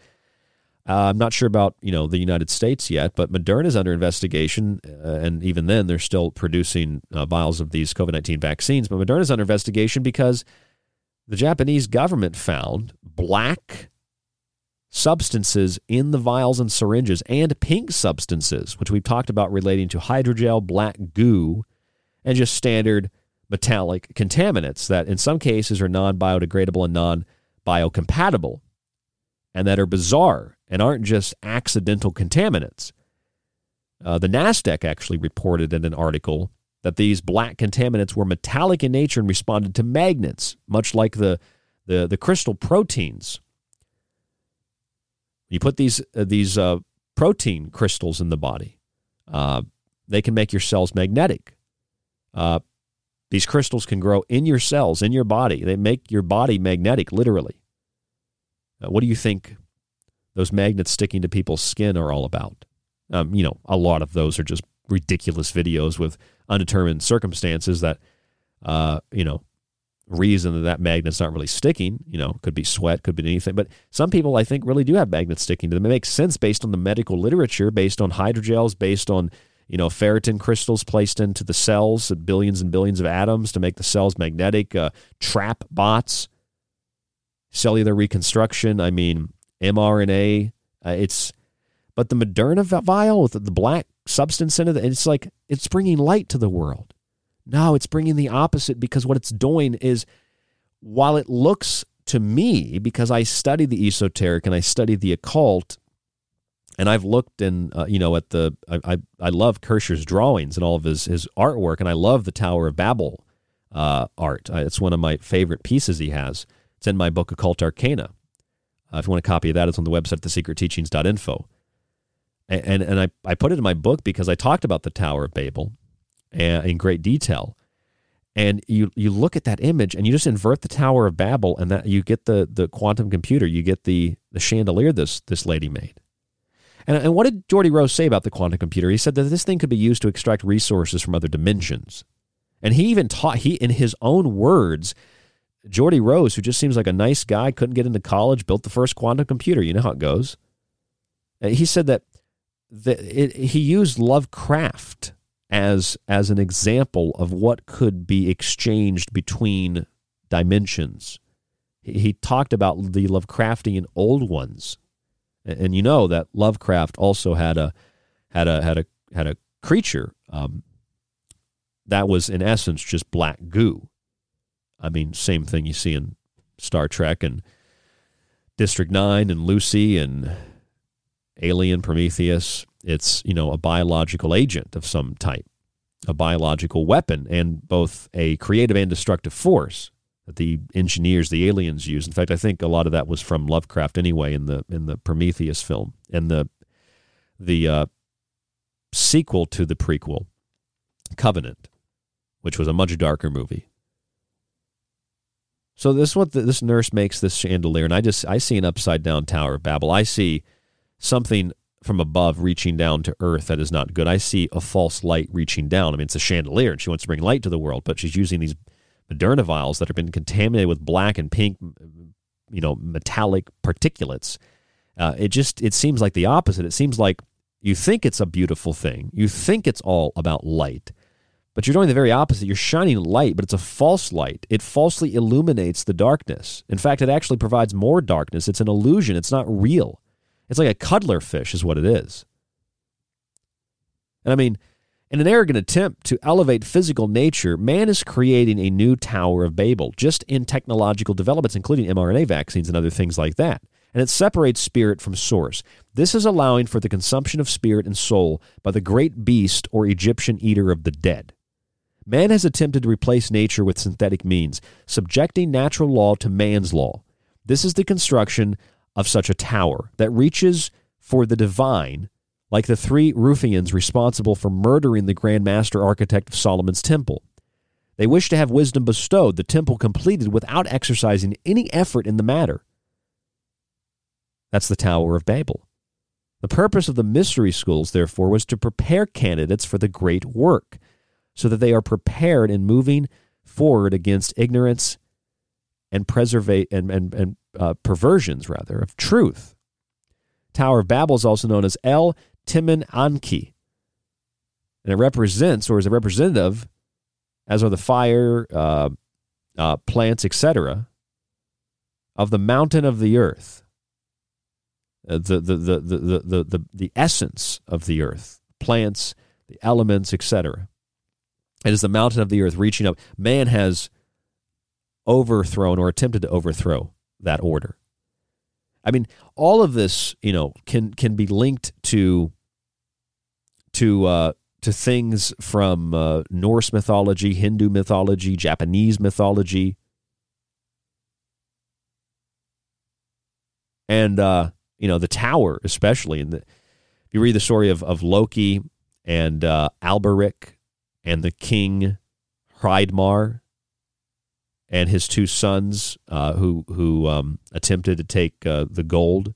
Uh, I'm not sure about you know the United States yet, but Moderna is under investigation, uh, and even then they're still producing uh, vials of these COVID-19 vaccines. But Moderna is under investigation because the Japanese government found black substances in the vials and syringes and pink substances, which we've talked about relating to hydrogel, black goo, and just standard metallic contaminants that in some cases are non biodegradable and non biocompatible and that are bizarre and aren't just accidental contaminants. Uh, the NASDAQ actually reported in an article that these black contaminants were metallic in nature and responded to magnets, much like the, the, the crystal proteins. You put these, uh, these uh, protein crystals in the body, uh, they can make your cells magnetic. Uh, these crystals can grow in your cells, in your body. They make your body magnetic, literally. Uh, what do you think those magnets sticking to people's skin are all about? Um, you know, a lot of those are just ridiculous videos with undetermined circumstances that, uh, you know, reason that that magnet's not really sticking. You know, could be sweat, could be anything. But some people, I think, really do have magnets sticking to them. It makes sense based on the medical literature, based on hydrogels, based on you know, ferritin crystals placed into the cells, billions and billions of atoms to make the cells magnetic, uh, trap bots, cellular reconstruction. I mean, mRNA. Uh, it's, but the Moderna vial with the black substance in it, it's like it's bringing light to the world. No, it's bringing the opposite because what it's doing is, while it looks to me, because I study the esoteric and I study the occult, and I've looked and uh, you know at the I, I, I love Kircher's drawings and all of his his artwork, and I love the Tower of Babel uh, art. Uh, it's one of my favorite pieces he has. It's in my book Occult Arcana. Uh, if you want a copy of that, it's on the website thesecretteachings.info. And and, and I, I put it in my book because I talked about the Tower of Babel uh, in great detail. And you you look at that image and you just invert the Tower of Babel and that you get the the quantum computer, you get the the chandelier this this lady made and, and what did Geordie Rose say about the quantum computer? He said that this thing could be used to extract resources from other dimensions. And he even taught, he, in his own words, Geordie Rose, who just seems like a nice guy, couldn't get into college, built the first quantum computer. You know how it goes. Uh, he said that the, it, he used Lovecraft as as an example of what could be exchanged between dimensions. He talked about the Lovecraftian old ones and you know that Lovecraft also had a had a had a had a creature um, that was in essence just black goo. I mean, same thing you see in Star Trek and District Nine and Lucy and Alien Prometheus. It's you know a biological agent of some type, a biological weapon, and both a creative and destructive force that the engineers, the aliens use. In fact, I think a lot of that was from Lovecraft anyway in the in the Prometheus film and the the uh, sequel to the prequel, Covenant, which was a much darker movie. So this is what the, this nurse makes this chandelier, and I just I see an upside down Tower of Babel. I see something from above reaching down to earth that is not good. I see a false light reaching down. I mean, it's a chandelier, and she wants to bring light to the world, but she's using these Moderna vials that have been contaminated with black and pink, you know, metallic particulates. Uh, it just it seems like the opposite. It seems like you think it's a beautiful thing. You think it's all about light, but you're doing the very opposite. You're shining light, but it's a false light. It falsely illuminates the darkness. In fact, it actually provides more darkness. It's an illusion. It's not real. It's like a cuttlefish, is what it is. And I mean, in an arrogant attempt to elevate physical nature, man is creating a new Tower of Babel, just in technological developments, including mRNA vaccines and other things like that. And it separates spirit from source. This is allowing for the consumption of spirit and soul by the great beast or Egyptian eater of the dead. Man has attempted to replace nature with synthetic means, subjecting natural law to man's law. This is the construction of such a tower that reaches for the divine like the three ruffians responsible for murdering the Grand Master Architect of Solomon's temple. They wish to have wisdom bestowed, the temple completed without exercising any effort in the matter. That's the Tower of Babel. The purpose of the mystery schools, therefore, was to prepare candidates for the great work, so that they are prepared in moving forward against ignorance and and, and, and uh, perversions, rather, of truth. Tower of Babel is also known as El Timin Anki. And it represents, or is a representative, as are the fire, uh, uh, plants, etc., of the mountain of the earth, uh, the, the, the, the, the, the, the essence of the earth, plants, the elements, etc. It is the mountain of the earth reaching up. Man has overthrown or attempted to overthrow that order. I mean, all of this, you know, can can be linked to to uh, to things from uh, Norse mythology, Hindu mythology, Japanese mythology, and uh, you know the tower, especially. And you read the story of of Loki and uh, Alberic and the king Hreidmar and his two sons, uh, who who um, attempted to take uh, the gold.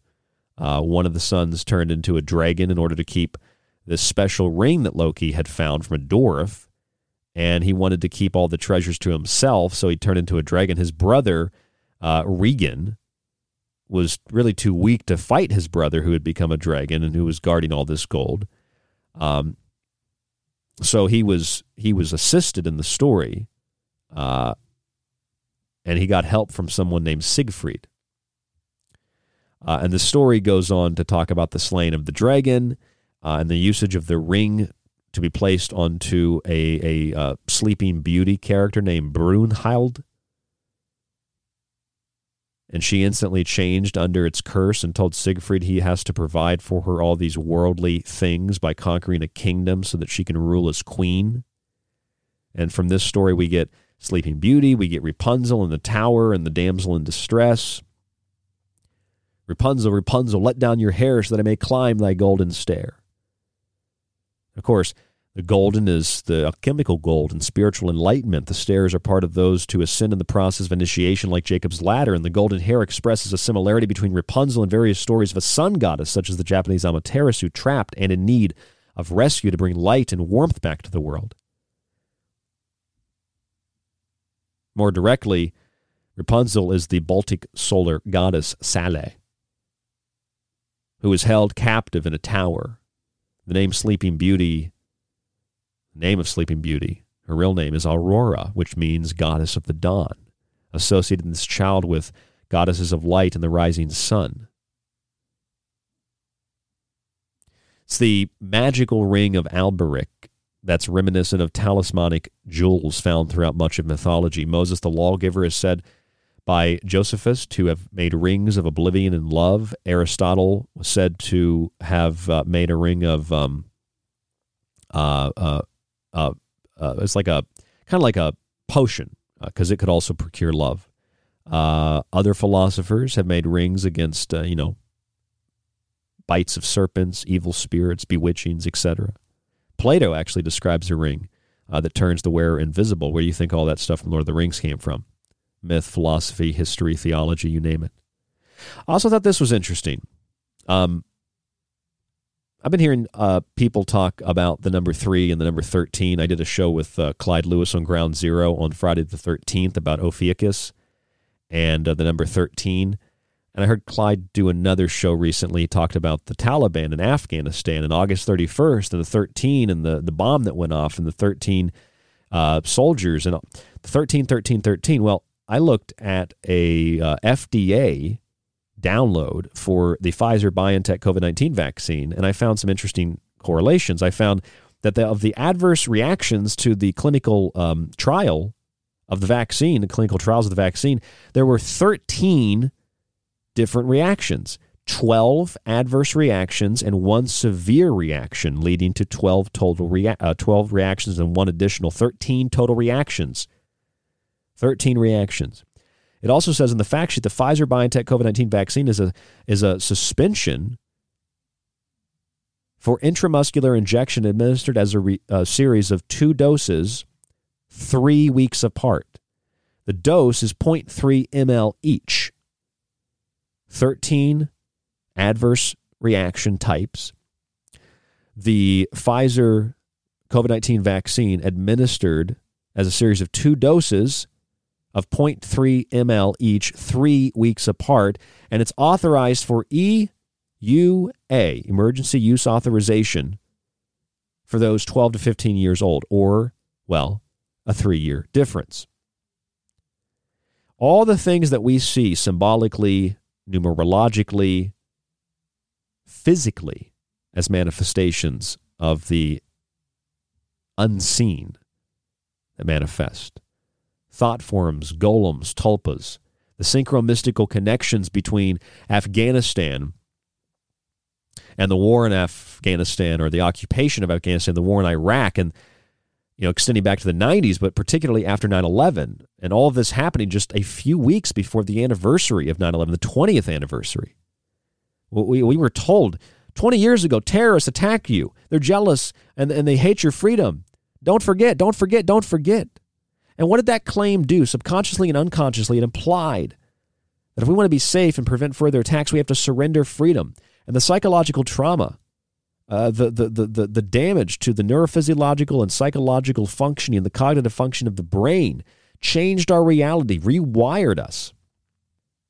Uh, one of the sons turned into a dragon in order to keep this special ring that Loki had found from a dwarf, and he wanted to keep all the treasures to himself, so he turned into a dragon. His brother, uh, Regin, was really too weak to fight his brother, who had become a dragon and who was guarding all this gold. Um, so he was he was assisted in the story, uh, and he got help from someone named Siegfried. Uh, and the story goes on to talk about the slaying of the dragon uh, and the usage of the ring to be placed onto a, a uh, sleeping beauty character named Brunhild. And she instantly changed under its curse and told Siegfried he has to provide for her all these worldly things by conquering a kingdom so that she can rule as queen. And from this story, we get Sleeping Beauty, we get Rapunzel in the tower and the damsel in distress. Rapunzel, Rapunzel, let down your hair so that I may climb thy golden stair. Of course, the golden is the alchemical gold and spiritual enlightenment. The stairs are part of those to ascend in the process of initiation, like Jacob's ladder, and the golden hair expresses a similarity between Rapunzel and various stories of a sun goddess, such as the Japanese Amaterasu, trapped and in need of rescue to bring light and warmth back to the world. More directly, Rapunzel is the Baltic solar goddess Saule, who is held captive in a tower the name Sleeping Beauty, name of Sleeping Beauty, her real name is Aurora, which means goddess of the dawn, associating this child with goddesses of light and the rising sun. It's the magical ring of Alberic that's reminiscent of talismanic jewels found throughout much of mythology. Moses the lawgiver is said by Josephus to have made rings of oblivion and love. Aristotle was said to have uh, made a ring of um, uh, uh, uh, uh it's like a kind of like a potion because uh, it could also procure love. other philosophers have made rings against you know bites of serpents, evil spirits, bewitchings, etc. Plato actually describes a ring that turns the wearer invisible. Where do you think all that stuff from Lord of the Rings came from? myth, philosophy, history, theology, you name it. I also thought this was interesting. Um, I've been hearing uh, people talk about the number three and the number 13. I did a show with uh, Clyde Lewis on Ground Zero on Friday the 13th about Ophiuchus and uh, the number 13. And I heard Clyde do another show recently. He talked about the Taliban in Afghanistan and August 31st and the 13 and the, the bomb that went off and the 13 uh, soldiers and the 13, 13, 13. Well, I looked at a uh, FDA download for the Pfizer BioNTech COVID 19 vaccine, and I found some interesting correlations. I found that the, of the adverse reactions to the clinical um, trial of the vaccine, the clinical trials of the vaccine, there were 13 different reactions. 12 adverse reactions and one severe reaction, leading to 12 total rea- uh, 12 reactions and one additional 13 total reactions. 13 reactions. It also says in the fact sheet the Pfizer BioNTech COVID 19 vaccine is a, is a suspension for intramuscular injection administered as a, re, a series of two doses three weeks apart. The dose is 0.3 ml each. 13 adverse reaction types. The Pfizer COVID 19 vaccine administered as a series of two doses of 0.3 ml each, three weeks apart, and it's authorized for EUA, emergency use authorization, for those 12 to 15 years old, or, well, a three year difference. All the things that we see symbolically, numerologically, physically as manifestations of the unseen that manifest. Thought forms, golems, tulpas, the synchromystical connections between Afghanistan and the war in Afghanistan or the occupation of Afghanistan, the war in Iraq, and you know, extending back to the 90s, but particularly after 9 11, and all of this happening just a few weeks before the anniversary of 9 11, the 20th anniversary. We, we were told 20 years ago terrorists attack you. They're jealous and, and they hate your freedom. Don't forget, don't forget, don't forget. And what did that claim do? Subconsciously and unconsciously, it implied that if we want to be safe and prevent further attacks, we have to surrender freedom. And the psychological trauma, uh, the, the, the, the, damage to the neurophysiological and psychological functioning, the cognitive function of the brain, changed our reality, rewired us.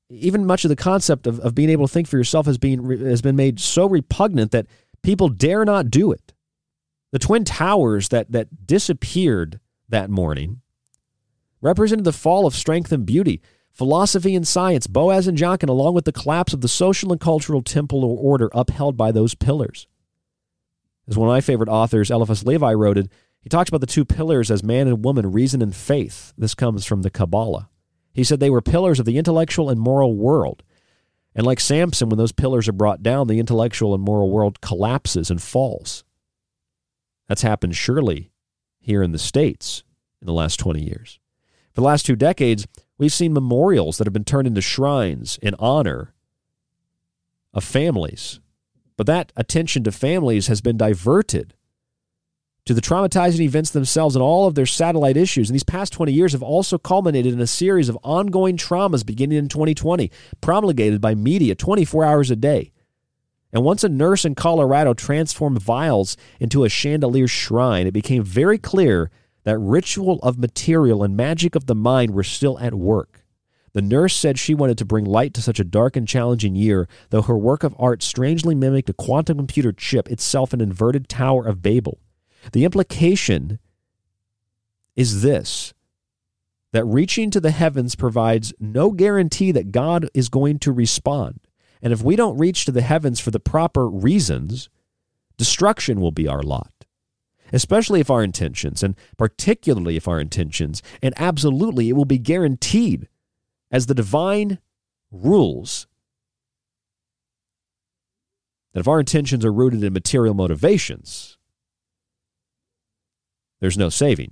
Even much of the concept of, of being able to think for yourself has been, has been made so repugnant that people dare not do it. The Twin Towers that, that disappeared that morning represented the fall of strength and beauty, philosophy and science, Boaz and Jachin, along with the collapse of the social and cultural temple or order upheld by those pillars. As one of my favorite authors, Eliphas Levi, wrote it, he talks about the two pillars as man and woman, reason and faith. This comes from the Kabbalah. He said they were pillars of the intellectual and moral world. And like Samson, when those pillars are brought down, the intellectual and moral world collapses and falls. That's happened surely here in the States in the last 20 years. For the last two decades, we've seen memorials that have been turned into shrines in honor of families. But that attention to families has been diverted to the traumatizing events themselves and all of their satellite issues. And these past 20 years have also culminated in a series of ongoing traumas beginning in 2020, promulgated by media 24 hours a day. And once a nurse in Colorado transformed vials into a chandelier shrine, it became very clear that ritual of material and magic of the mind were still at work. The nurse said she wanted to bring light to such a dark and challenging year, though her work of art strangely mimicked a quantum computer chip, itself an inverted Tower of Babel. The implication is this that reaching to the heavens provides no guarantee that God is going to respond. And if we don't reach to the heavens for the proper reasons, destruction will be our lot especially if our intentions, and particularly if our intentions, and absolutely it will be guaranteed as the divine rules that if our intentions are rooted in material motivations, there's no saving.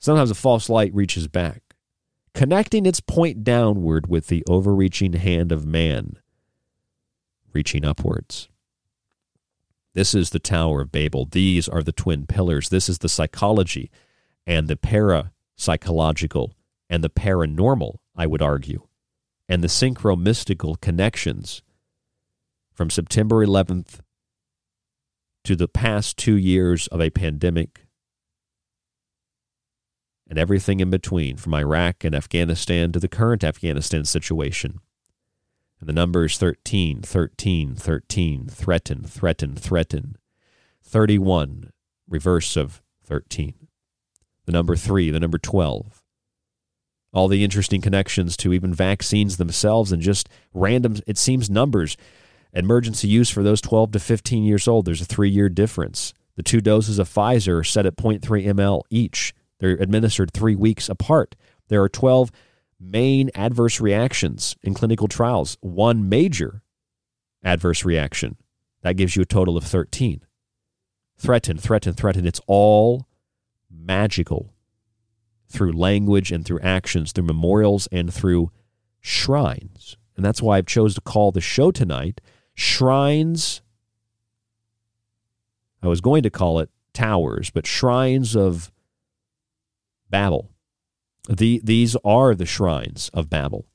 Sometimes a false light reaches back, connecting its point downward with the overreaching hand of man, reaching upwards. This is the Tower of Babel. These are the twin pillars. This is the psychology and the parapsychological and the paranormal, I would argue, and the synchromystical connections from September 11th to the past two years of a pandemic and everything in between, from Iraq and Afghanistan to the current Afghanistan situation. And the number is 13, 13, 13, threaten, threaten, threaten. 31, reverse of 13. The number 3, the number 12. All the interesting connections to even vaccines themselves and just random, it seems, numbers. Emergency use for those 12 to 15 years old, there's a three year difference. The two doses of Pfizer are set at 0.3 ml each. They're administered three weeks apart. There are 12 main adverse reactions in clinical trials, one major adverse reaction. That gives you a total of 13. Threaten, threaten, threaten. It's all magical through language and through actions, through memorials and through shrines. And that's why I've chose to call the show tonight Shrines. I was going to call it Towers, but Shrines of Babel. The, these are the shrines of Babel,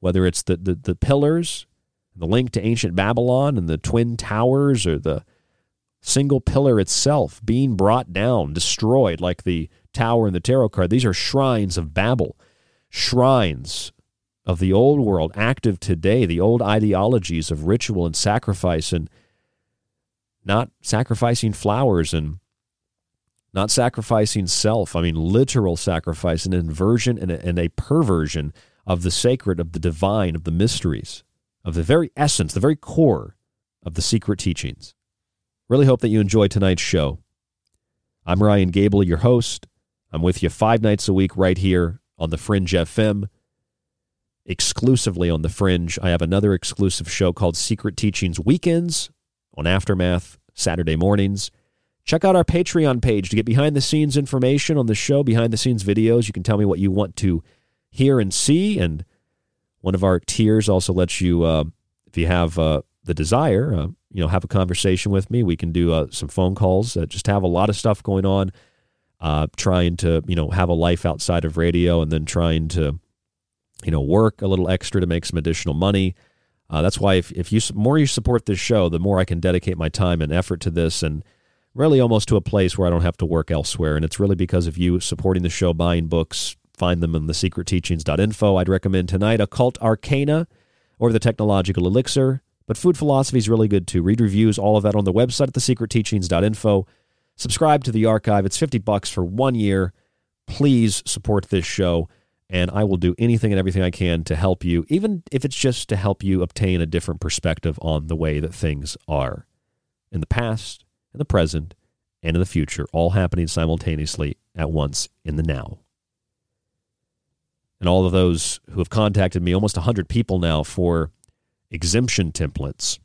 whether it's the, the, the pillars, the link to ancient Babylon, and the twin towers, or the single pillar itself being brought down, destroyed, like the tower in the tarot card. These are shrines of Babel, shrines of the old world, active today, the old ideologies of ritual and sacrifice, and not sacrificing flowers and not sacrificing self. I mean, literal sacrifice, an inversion and a, and a perversion of the sacred, of the divine, of the mysteries, of the very essence, the very core of the secret teachings. Really hope that you enjoy tonight's show. I'm Ryan Gable, your host. I'm with you five nights a week right here on the Fringe FM, exclusively on the Fringe. I have another exclusive show called Secret Teachings Weekends on Aftermath Saturday mornings. Check out our Patreon page to get behind the scenes information on the show, behind the scenes videos. You can tell me what you want to hear and see. And one of our tiers also lets you, uh, if you have uh, the desire, uh, you know, have a conversation with me. We can do uh, some phone calls. Uh, just have a lot of stuff going on. Uh, trying to, you know, have a life outside of radio, and then trying to, you know, work a little extra to make some additional money. that's why if if you more you support this show, the more I can dedicate my time and effort to this and really almost to a place where I don't have to work elsewhere. And it's really because of you supporting the show, buying books. Find them in the secretteachings.info. I'd recommend tonight Occult Arcana or the Technological Elixir. But food philosophy is really good too. Read reviews, all of that on the website at thesecretteachings.info. Subscribe to the archive. It's 50 bucks for one year. Please support this show, and I will do anything and everything I can to help you, even if it's just to help you obtain a different perspective on the way that things are in the past in the present, and in the future, all happening simultaneously at once in the now. And all of those who have contacted me, almost 100 people now, for exemption templates.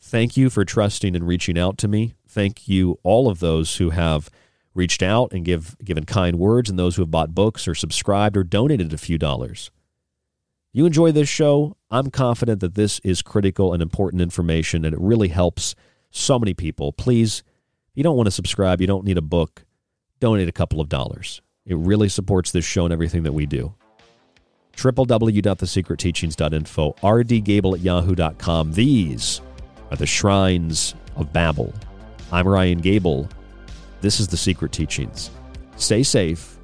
Thank you for trusting and reaching out to me. Thank you, all of those who have reached out and give, given kind words, and those who have bought books or subscribed or donated a few dollars. You enjoy this show. I'm confident that this is critical and important information, and it really helps so many people. Please, you don't want to subscribe, you don't need a book, donate a couple of dollars. It really supports this show and everything that we do. www.thesecretteachings.info, rdgable at yahoo.com. These are the shrines of Babel. I'm Ryan Gable. This is The Secret Teachings. Stay safe,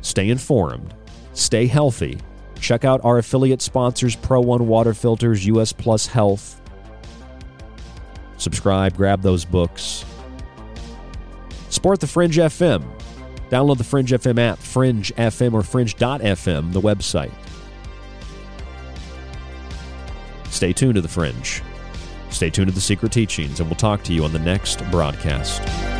stay informed, stay healthy. Check out our affiliate sponsors ProOne Water Filters, US Plus Health, subscribe, grab those books. Support the Fringe FM. Download the Fringe FM app, Fringe FM or Fringe.fm, the website. Stay tuned to the Fringe. Stay tuned to the Secret Teachings, and we'll talk to you on the next broadcast.